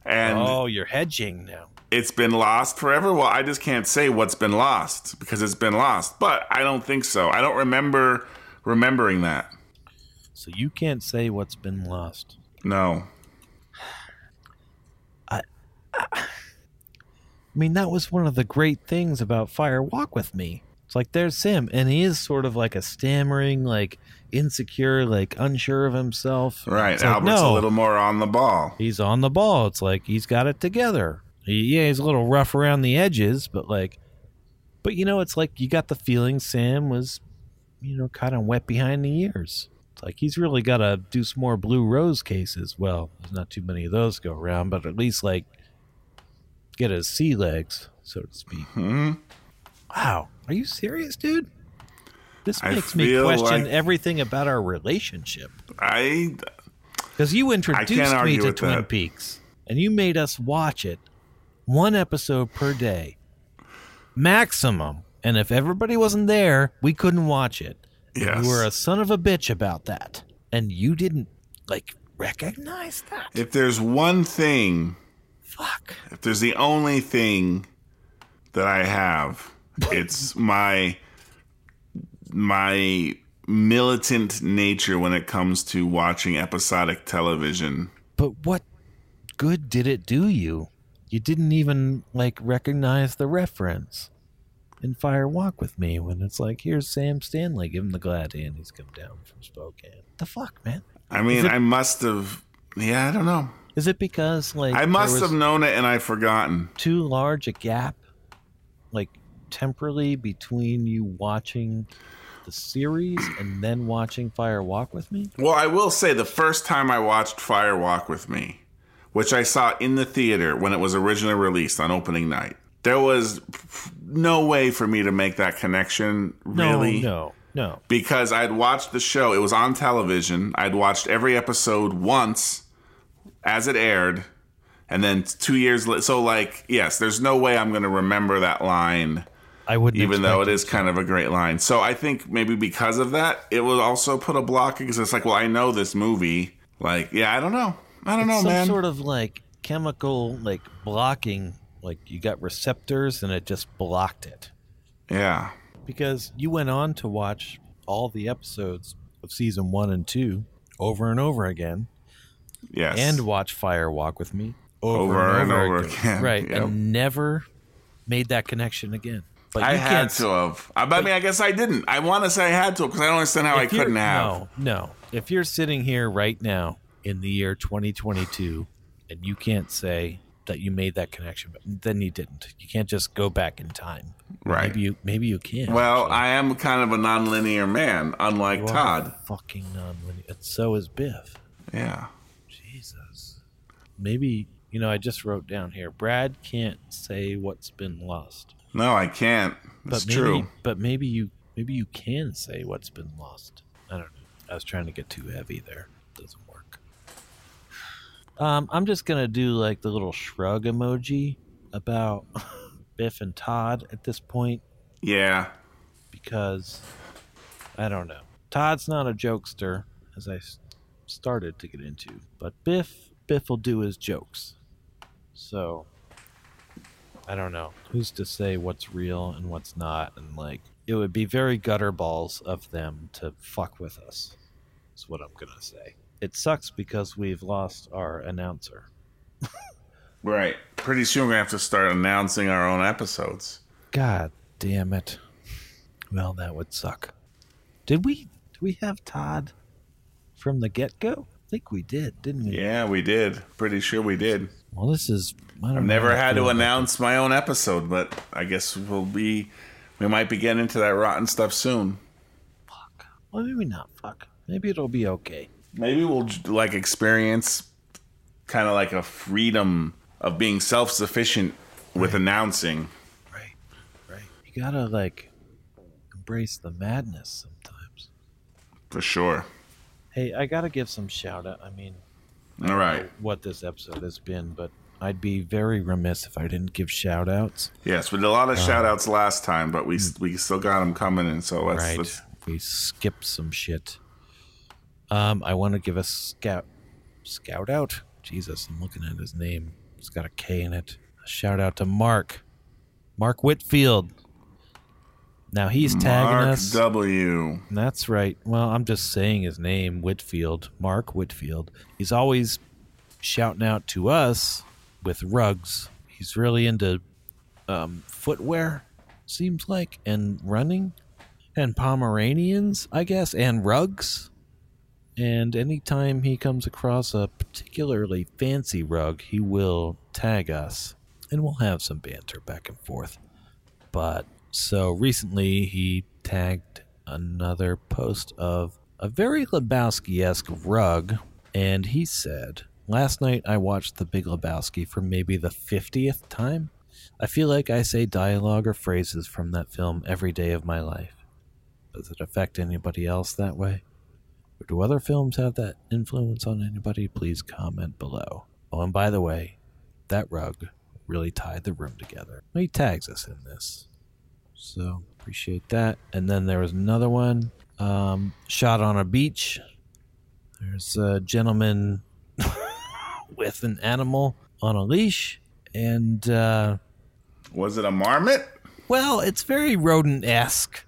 B: and
C: Oh, you're hedging now.
B: it's been lost forever. Well, I just can't say what's been lost because it's been lost. But I don't think so. I don't remember remembering that.
C: So you can't say what's been lost.
B: No.
C: I, I mean, that was one of the great things about Fire Walk with Me. It's like there's Sim, and he is sort of like a stammering, like insecure, like unsure of himself.
B: Right.
C: It's like,
B: Albert's
C: no,
B: a little more on the ball.
C: he's on the ball. It's like he's got it together. He, yeah, he's a little rough around the edges, but like, but you know, it's like you got the feeling Sam was, you know, kind of wet behind the ears. It's like he's really got to do some more Blue Rose cases. Well, there's not too many of those go around, but at least like get his sea legs, so to speak.
B: Hmm?
C: Wow, are you serious, dude? This makes me question
B: like-
C: everything about our relationship.
B: I
C: Because you introduced me to Twin
B: that.
C: Peaks, and you made us watch it one episode per day, maximum. And if everybody wasn't there, we couldn't watch it.
B: Yes.
C: You were a son of a bitch about that, and you didn't like recognize that.
B: if there's one thing,
C: Fuck.
B: if there's the only thing that I have, it's my my militant nature when it comes to watching episodic television.
C: But what good did it do you? You didn't even like recognize the reference in Fire Walk with Me when it's like, here's Sam Stanley, give him the glad hand. He's come down from Spokane. The fuck, man?
B: I mean,
C: it-
B: I must have. Yeah, I don't know.
C: Is it because like
B: I must have known it and I've forgotten.
C: too large a gap, like temporally between you watching the series and then watching Fire Walk with Me?
B: Well, I will say the first time I watched Fire Walk with Me, which I saw in the theater when it was originally released on opening night, there was no way for me to make that connection really.
C: No, no, no.
B: Because I'd watched the show, it was on television. I'd watched every episode once as it aired. And then two years later, so like, yes, there's no way I'm going to remember that line
C: I wouldn't.
B: even though it
C: is
B: is kind of a great line. So I think maybe because of that, it would also put a block because it's like, well, I know this movie. Like, yeah, I don't know. I don't know,
C: some
B: man.
C: sort of like chemical like blocking like you got receptors and it just blocked it
B: yeah,
C: because you went on to watch all the episodes of season one and two over and over again
B: yes,
C: and watch fire walk with me over,
B: Over
C: and,
B: and
C: over,
B: over
C: again.
B: again,
C: right
B: yep.
C: and never made that connection again but
B: I had to have. I, I mean, I guess I didn't. I want to say I had to because I don't understand how I couldn't have.
C: no no if you're sitting here right now in the year 2022 and you can't say that you made that connection but then you didn't you can't just go back in time
B: Right.
C: maybe you maybe you can
B: Well,
C: actually.
B: I am kind of a non-linear man, unlike
C: You
B: Todd.
C: fucking non-linear and so is biff
B: Yeah.
C: jesus maybe you know i just wrote down here brad can't say what's been lost
B: No, I can't.
C: But maybe,
B: true.
C: But maybe you maybe you can say what's been lost. I don't know. I was trying to get too heavy there. Doesn't work. Um, I'm just gonna do like the little shrug emoji about *laughs* Biff and Todd at this point
B: Yeah.
C: because I don't know. Todd's not a jokester, as I started to get into, but Biff Biff will do his jokes. So I don't know who's to say what's real and what's not, and like it would be very gutter balls of them to fuck with us. Is what I'm gonna say. It sucks because we've lost our announcer. *laughs*
B: Right. Pretty soon we're gonna have to start announcing our own episodes.
C: God damn it. Well, that would suck. Did we did we have Todd from the get go? I think we did, didn't we?
B: Yeah, we did. Pretty sure we did.
C: Well, this is. I
B: I've never had to announce my own episode, but I guess we'll be. We might be getting into that rotten stuff soon.
C: this. Well, maybe not. Fuck. Maybe it'll be okay.
B: Maybe we'll like experience kind of like a freedom of being self-sufficient with announcing.
C: Right. Right. You gotta like embrace the madness sometimes.
B: For sure.
C: Hey, I gotta give some shout out. I mean,
B: All right.
C: what this episode has been, but I'd be very remiss if I didn't give shout outs.
B: Yes, we did a lot of shout outs last time, but we we still got them coming and So let's,
C: right.
B: let's
C: We skipped some shit. Um, I want to give a scout scout out. Jesus, I'm looking at his name. It's got a K in it. A shout out to Mark. Mark Whitfield. Now he's tagging
B: Mark
C: us.
B: W.
C: That's right. Well, I'm just saying his name, Whitfield. Mark Whitfield. He's always shouting out to us with rugs. He's really into um, footwear, seems like, and running, and Pomeranians, I guess, and rugs. And anytime he comes across a particularly fancy rug, he will tag us, and we'll have some banter back and forth. But so recently, he tagged another post of a very Lebowski esque rug, and he said, Last night I watched The Big Lebowski for maybe the 50th time. I feel like I say dialogue or phrases from that film every day of my life. Does it affect anybody else that way? Or do other films have that influence on anybody? Please comment below. Oh, and by the way, that rug really tied the room together. He tags us in this. So appreciate that. And then there was another one um, shot on a beach. There's a gentleman *laughs* with an animal on a leash. And, uh,
B: Was it a marmot?
C: well, it's very rodent esque.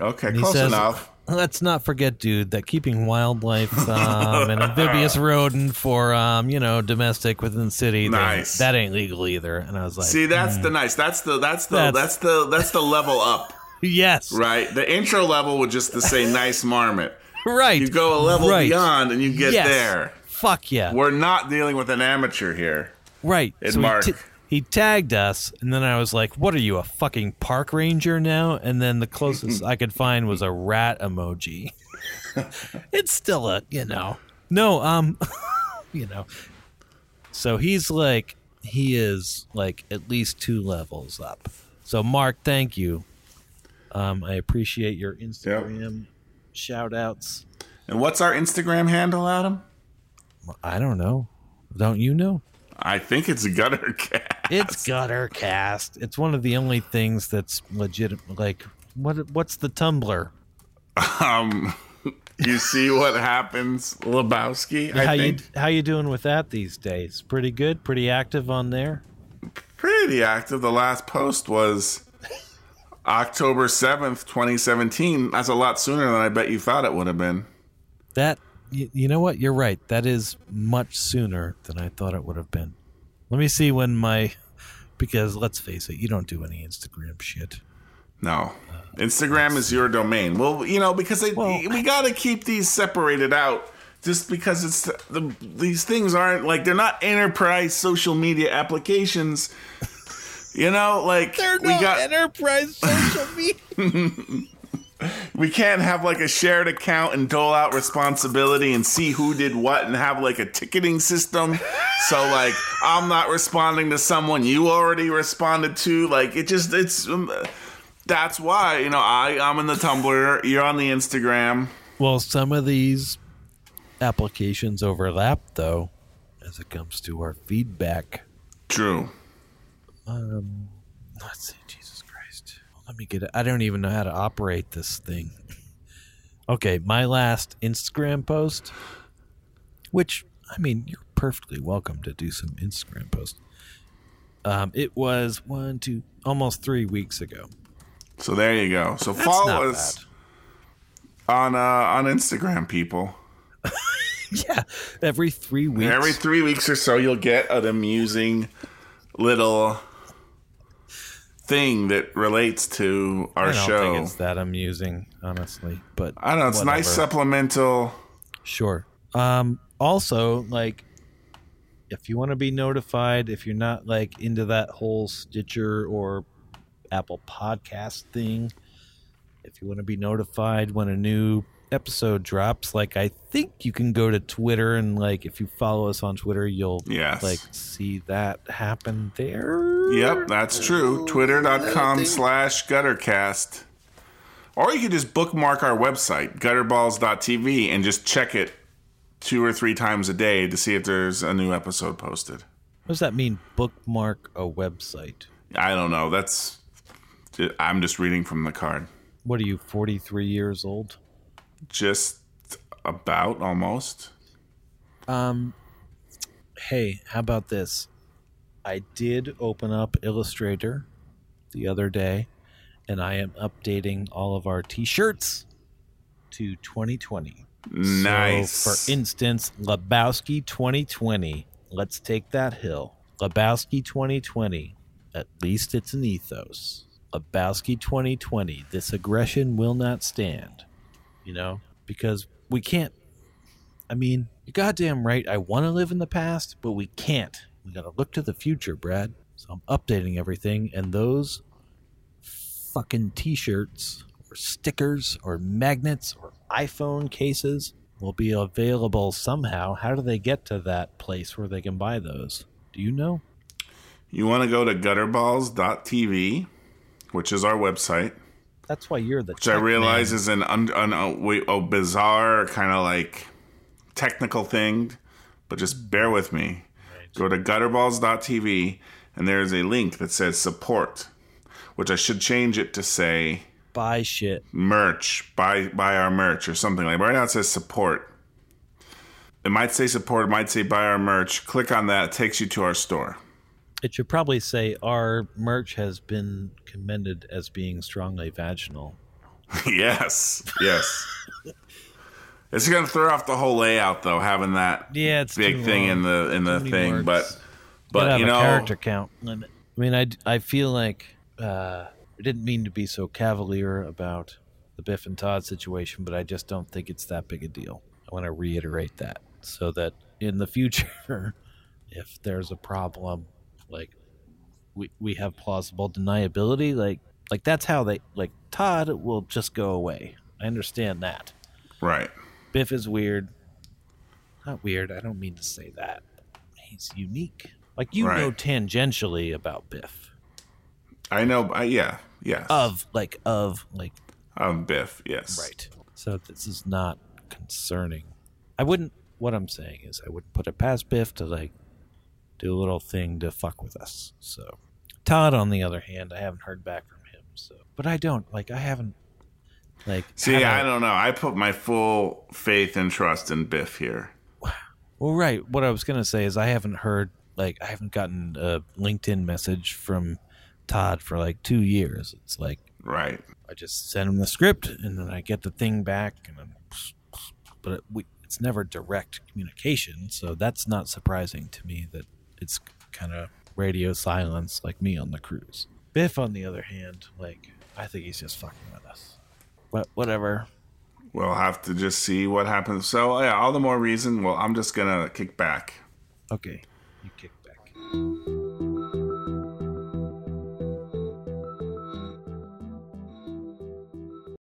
B: Okay, close
C: says-
B: enough.
C: Let's not forget, dude, that keeping wildlife *laughs* um, an amphibious rodent for, um, you know, domestic within the city, that-
B: Nice.
C: that ain't legal either. And I was like,
B: See, that's the nice. That's the that's the
C: That's-
B: that's, the that's the level up, *laughs*
C: yes,
B: right? The intro level would just to say nice marmot. *laughs*
C: right.
B: You go a level
C: right.
B: beyond and you get
C: Yes.
B: there.
C: Fuck yeah.
B: We're not dealing with an amateur here.
C: Right.
B: And
C: so
B: Mark.
C: He, t- he tagged us, and then I was like, "What are you, a fucking park ranger now?" And then the closest *laughs* I could find was a rat emoji. *laughs* it's still a, you know, no, um, *laughs* you know. So he's like, he is like at least two levels up. So Mark, thank you. Um, I appreciate your Instagram shout outs.
B: And what's our Instagram handle, Adam?
C: I don't know. Don't you know?
B: I think it's Gutter Cat.
C: It's gutter cast. It's one of the only things that's legit. Like, what? What's the Tumblr?
B: Um, *laughs* you see what happens, Lebowski? I
C: how you
B: think
C: how you doing with that these days? Pretty good. Pretty active on there.
B: pretty active. The last post was October seventh, twenty seventeen. That's a lot sooner than I bet you thought it would have been.
C: That you, you know what? You're right. That is much sooner than I thought it would have been. Let me see when my *laughs* because let's face it, you don't do any Instagram shit.
B: No. Uh, Instagram is your domain. Well, you know, because they,
C: Well-
B: we got to keep these separated out just because it's the, these things aren't like they're not enterprise social media applications. *laughs* You know, like we got
C: enterprise social media. *laughs*
B: we can't have like a shared account and dole out responsibility and see who did what and have like a ticketing system. So like I'm not responding to someone you already responded to. Like it just it's um, that's why you know I I'm in the Tumblr. You're on the Instagram.
C: Well, some of these applications overlap, though, as it comes to our feedback.
B: True.
C: Um, let's see. Let me get it. I don't even know how to operate this thing. *laughs* okay, my last Instagram post, which, I mean, you're perfectly welcome to do some Instagram posts. Um, it was one, two, almost three weeks ago.
B: So there you go. So
C: That's
B: follow us
C: bad.
B: on uh, on Instagram, people. *laughs*
C: Yeah, every three weeks.
B: Every three weeks or so, you'll get an amusing little thing that relates to our
C: I don't
B: show.
C: think it's that amusing, honestly. But
B: I don't know. It's nice supplemental.
C: Sure. Um, also, like, if you want to be notified, if you're not like into that whole Stitcher or Apple Podcast thing, if you want to be notified when a new episode drops, like, I think you can go to Twitter and like, if you follow us on Twitter, you'll
B: Yes.
C: like see that happen there.
B: Yep, that's true. Twitter.com slash guttercast. Or you could just bookmark our website, gutterballs.tv, and just check it two or three times a day to see if there's a new episode posted.
C: What does that mean? Bookmark a website.
B: I don't know. That's. I'm just reading from the card.
C: What are you, 43 years old?
B: Just about almost.
C: Um, hey, how about this? I did open up Illustrator the other day, and I am updating all of our T-shirts to 2020.
B: Nice.
C: So, for instance, Lebowski 2020. Let's take that hill. Lebowski 2020. At least it's an ethos. Lebowski 2020. This aggression will not stand. You know, because we can't. I mean, you're goddamn right. I want to live in the past, but we can't. We got to look to the future, Brad. So I'm updating everything, and those fucking t-shirts or stickers or magnets or iPhone cases will be available somehow. How do they get to that place where they can buy those? Do you know?
B: You want to go to gutterballs.tv, which is our website,
C: That's why you're the
B: which I realize is an, un, un, a, a bizarre kind of like technical thing, but just bear with me. Go to gutterballs.tv, and there's a link that says support, which I should change it to say
C: buy shit.
B: merch, buy buy our merch or something like. That. Right now it says support. It might say support, it might say buy our merch. Click on that, it takes you to our store.
C: It should probably say our merch has been commended as being strongly vaginal. *laughs*
B: yes, yes. *laughs* it's gonna throw off the whole layout though, having that
C: Yeah, it's
B: big thing
C: long.
B: in the in the thing.
C: words.
B: But but
C: have
B: you
C: a
B: know,
C: character count limit. I mean, I, I feel like uh, I didn't mean to be so cavalier about the Biff and Todd situation, but I just don't think it's that big a deal. I want to reiterate that so that in the *laughs* future, if there's a problem, like we we have plausible deniability, like like that's how they like Todd will just go away. I understand that.
B: right?
C: Biff is weird. Not weird. I don't mean to say that. He's unique. Like you
B: Right.
C: know tangentially about Biff.
B: I know. I, yeah, yes.
C: Of like of like
B: of Biff, yes.
C: right. So this is not concerning. I wouldn't what I'm saying is I wouldn't put it past Biff to like do a little thing to fuck with us. So Todd on the other hand, I haven't heard back from him. So but I don't like I haven't like
B: See,
C: I,
B: I don't know. I put my full faith and trust in Biff here.
C: Well, right. What I was gonna say is I haven't heard like I haven't gotten a LinkedIn message from Todd for like two years. It's like
B: Right.
C: I just send him the script and then I get the thing back, and then, but it, we, it's never direct communication, so that's not surprising to me that it's kind of radio silence like me on the cruise. Biff, on the other hand, like I think he's just fucking with us. But whatever.
B: We'll have to just see what happens. So yeah, all the more reason. Well, I'm just gonna kick back.
C: Okay, you kick back.